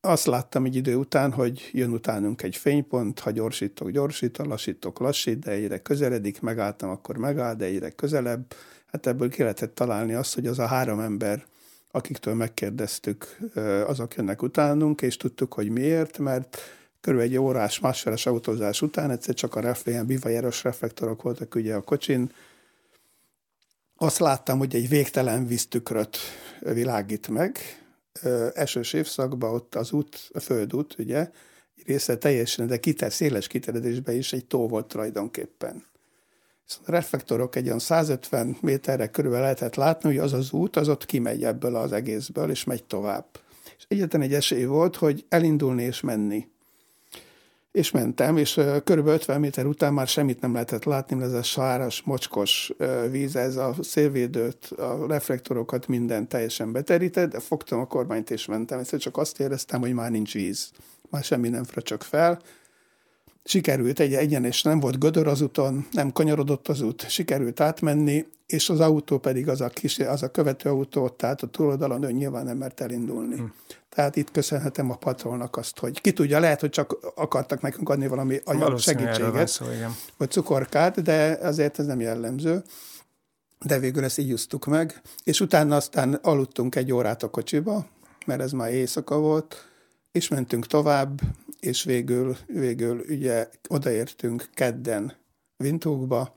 Azt láttam egy idő után, hogy jön utánunk egy fénypont, ha gyorsítok, gyorsítok, lassítok, lassít, de egyre közeledik, megálltam, akkor megáll, de egyre közelebb. Hát ebből ki lehetett találni azt, hogy az a három ember, akiktől megkérdeztük, azok jönnek utánunk, és tudtuk, hogy miért, mert körülbelül egy órás, másfeles autózás után egyszer csak a ref, ilyen bivajeros reflektorok voltak ugye a kocsin, azt láttam, hogy egy végtelen víztükröt világít meg, esős évszakban ott az út, a földút, ugye, része teljesen, de kiter, széles kiterjedésben is egy tó volt tulajdonképpen. Szóval a reflektorok egy olyan 150 méterre körül lehetett látni, hogy az az út, az ott kimegy ebből az egészből, és megy tovább. És egyetlen egy esély volt, hogy elindulni és menni és mentem, és kb. 50 méter után már semmit nem lehetett látni, ez a sáras, mocskos víz, ez a szélvédőt, a reflektorokat minden teljesen beterített, de fogtam a kormányt és mentem, és csak azt éreztem, hogy már nincs víz, már semmi nem fröcsök fel. Sikerült egy egyenes, nem volt gödör az úton, nem kanyarodott az út, sikerült átmenni, és az autó pedig az a, kis, az a követő autó, tehát a túloldalon ő nyilván nem mert elindulni. Hm. Tehát itt köszönhetem a patrolnak azt, hogy ki tudja, lehet, hogy csak akartak nekünk adni valami anyag segítséget, szó, igen. vagy cukorkát, de azért ez nem jellemző. De végül ezt így jusztuk meg, és utána aztán aludtunk egy órát a kocsiba, mert ez már éjszaka volt, és mentünk tovább, és végül, végül ugye odaértünk kedden Vintókba,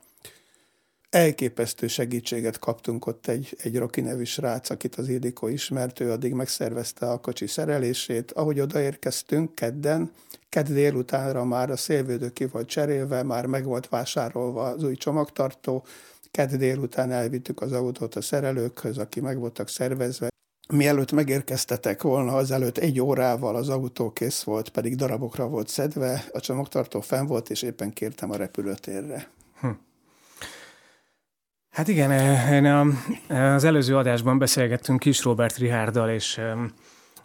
elképesztő segítséget kaptunk ott egy, egy Roki nevű srác, akit az Ildikó ismert, ő addig megszervezte a kocsi szerelését. Ahogy odaérkeztünk kedden, kedd délutánra már a szélvédő ki volt cserélve, már meg volt vásárolva az új csomagtartó, kedd délután elvittük az autót a szerelőkhöz, aki meg voltak szervezve, Mielőtt megérkeztetek volna, azelőtt egy órával az autó kész volt, pedig darabokra volt szedve, a csomagtartó fenn volt, és éppen kértem a repülőtérre. Hm. Hát igen, én a, az előző adásban beszélgettünk Kis Robert Rihárdal, és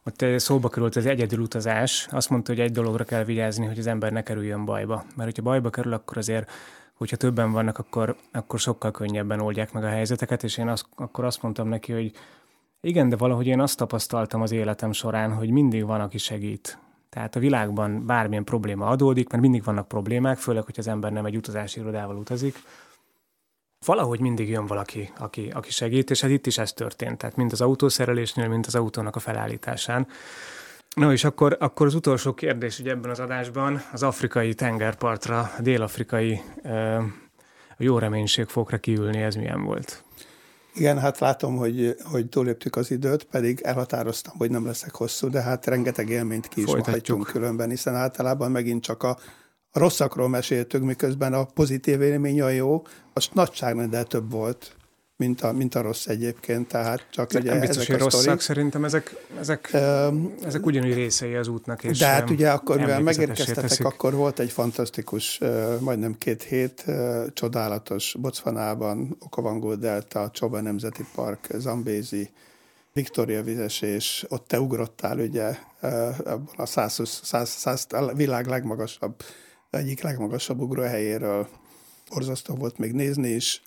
ott szóba került az egyedül utazás. Azt mondta, hogy egy dologra kell vigyázni, hogy az ember ne kerüljön bajba. Mert hogyha bajba kerül, akkor azért, hogyha többen vannak, akkor, akkor sokkal könnyebben oldják meg a helyzeteket, és én azt, akkor azt mondtam neki, hogy igen, de valahogy én azt tapasztaltam az életem során, hogy mindig van, aki segít. Tehát a világban bármilyen probléma adódik, mert mindig vannak problémák, főleg, hogy az ember nem egy utazási irodával utazik, valahogy mindig jön valaki, aki, aki segít, és hát itt is ez történt, tehát mind az autószerelésnél, mind az autónak a felállításán. No, és akkor, akkor az utolsó kérdés ugye ebben az adásban az afrikai tengerpartra, a dél-afrikai a jó reménységfokra kiülni, ez milyen volt? Igen, hát látom, hogy, hogy túléptük az időt, pedig elhatároztam, hogy nem leszek hosszú, de hát rengeteg élményt ki is hagytunk különben, hiszen általában megint csak a, a rosszakról meséltük, miközben a pozitív élmény a jó, az nagyságrendel több volt, mint a, mint a rossz egyébként, tehát csak ugye nem biztos, ezek hogy rosszak, sztorik. szerintem ezek, ezek, um, ezek ugyanúgy részei az útnak. És de hát ugye akkor, mivel megérkeztetek, akkor volt egy fantasztikus, majdnem két hét csodálatos Botswanában, Okavangó Delta, Csoba Nemzeti Park, Zambézi, Victoria vizesés, ott te ugrottál ugye uh, a 120, 100, 100, a világ legmagasabb egyik legmagasabb ugróhelyéről orzasztó volt még nézni is.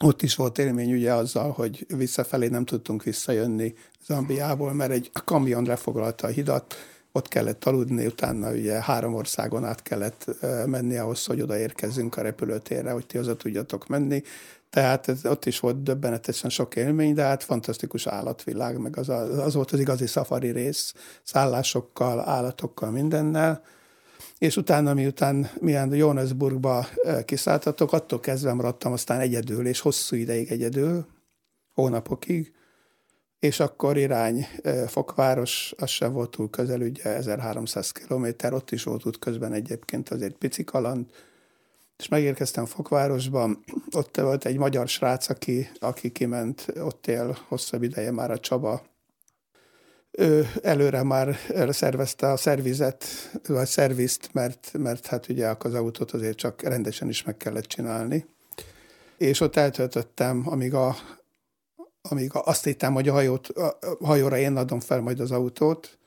Ott is volt élmény ugye azzal, hogy visszafelé nem tudtunk visszajönni Zambiából, mert egy kamion lefoglalta a hidat, ott kellett aludni, utána ugye három országon át kellett menni ahhoz, hogy odaérkezzünk a repülőtérre, hogy ti haza tudjatok menni. Tehát ez, ott is volt döbbenetesen sok élmény, de hát fantasztikus állatvilág, meg az, az volt az igazi szafari rész, szállásokkal, állatokkal, mindennel és utána, miután milyen Johannesburgba kiszálltatok, attól kezdve maradtam aztán egyedül, és hosszú ideig egyedül, hónapokig, és akkor irány Fokváros, az sem volt túl közel, ugye 1300 kilométer, ott is volt út közben egyébként azért pici kaland, és megérkeztem Fokvárosba, ott volt egy magyar srác, aki, aki kiment, ott él hosszabb ideje már a Csaba ő előre már szervezte a szervizet, vagy szervizt, mert, mert hát ugye az autót azért csak rendesen is meg kellett csinálni. És ott eltöltöttem, amíg, a, amíg a, azt hittem, hogy a, hajót, a hajóra én adom fel majd az autót,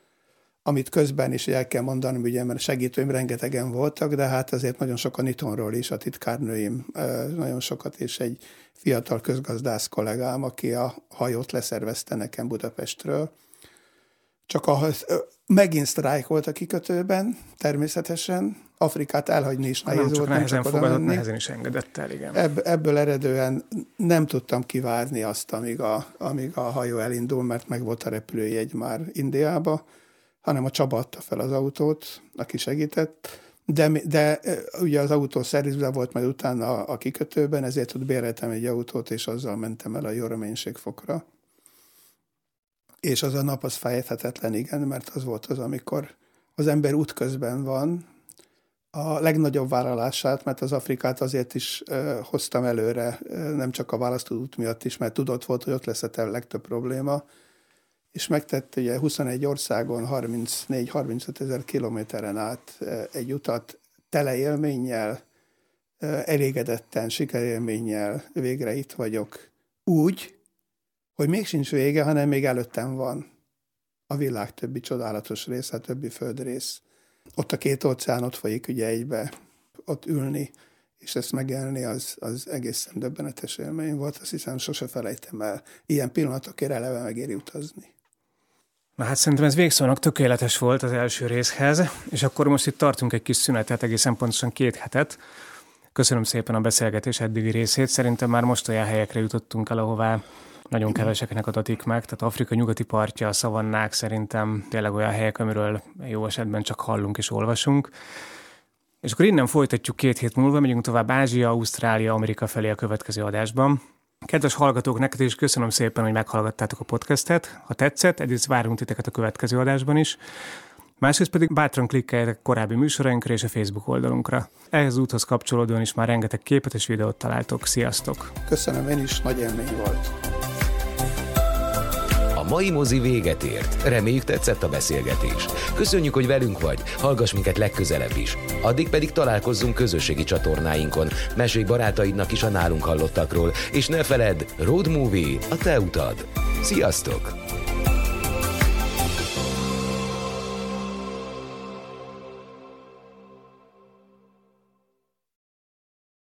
amit közben is el kell mondani, ugye, mert segítőim rengetegen voltak, de hát azért nagyon sokan itthonról is, a titkárnőim nagyon sokat, és egy fiatal közgazdász kollégám, aki a hajót leszervezte nekem Budapestről, csak a, megint sztrájk volt a kikötőben, természetesen. Afrikát elhagyni is nehéz nem volt. Nem csak fogadott, nehezen is engedett el, igen. Ebb, ebből eredően nem tudtam kivárni azt, amíg a, amíg a hajó elindul, mert meg volt a repülőjegy már Indiába, hanem a Csaba adta fel az autót, aki segített. De, de ugye az autó szervizbe volt majd utána a, a kikötőben, ezért ott béreltem egy autót, és azzal mentem el a jó reménységfokra. És az a nap az fejethetetlen, igen, mert az volt az, amikor az ember útközben van, a legnagyobb vállalását, mert az Afrikát azért is uh, hoztam előre, uh, nem csak a választóút miatt is, mert tudott volt, hogy ott lesz a legtöbb probléma, és megtette ugye 21 országon 34-35 ezer kilométeren át uh, egy utat tele élménnyel, elégedetten, sikerélménnyel végre itt vagyok. Úgy, hogy még sincs vége, hanem még előttem van a világ többi csodálatos része, a többi földrész. Ott a két óceán ott folyik ugye egybe, ott ülni, és ezt megélni, az, az egészen döbbenetes élmény volt, azt hiszem sose felejtem el. Ilyen pillanatokért eleve megéri utazni. Na hát szerintem ez végszónak tökéletes volt az első részhez, és akkor most itt tartunk egy kis szünetet, egészen pontosan két hetet. Köszönöm szépen a beszélgetés eddigi részét. Szerintem már most olyan helyekre jutottunk el, ahová nagyon keveseknek adatik meg, tehát Afrika nyugati partja, a szavannák szerintem tényleg olyan helyek, amiről jó esetben csak hallunk és olvasunk. És akkor innen folytatjuk két hét múlva, megyünk tovább Ázsia, Ausztrália, Amerika felé a következő adásban. Kedves hallgatók, neked is köszönöm szépen, hogy meghallgattátok a podcastet. Ha tetszett, egyrészt várunk titeket a következő adásban is. Másrészt pedig bátran klikkeljetek korábbi műsorainkra és a Facebook oldalunkra. Ehhez úthoz kapcsolódóan is már rengeteg képet és videót találtok. Sziasztok! Köszönöm, én is nagy élmény volt mai mozi véget ért. Reméljük tetszett a beszélgetés. Köszönjük, hogy velünk vagy. Hallgass minket legközelebb is. Addig pedig találkozzunk közösségi csatornáinkon. Mesélj barátaidnak is a nálunk hallottakról, és ne feledd, Road Movie a te utad. Sziasztok!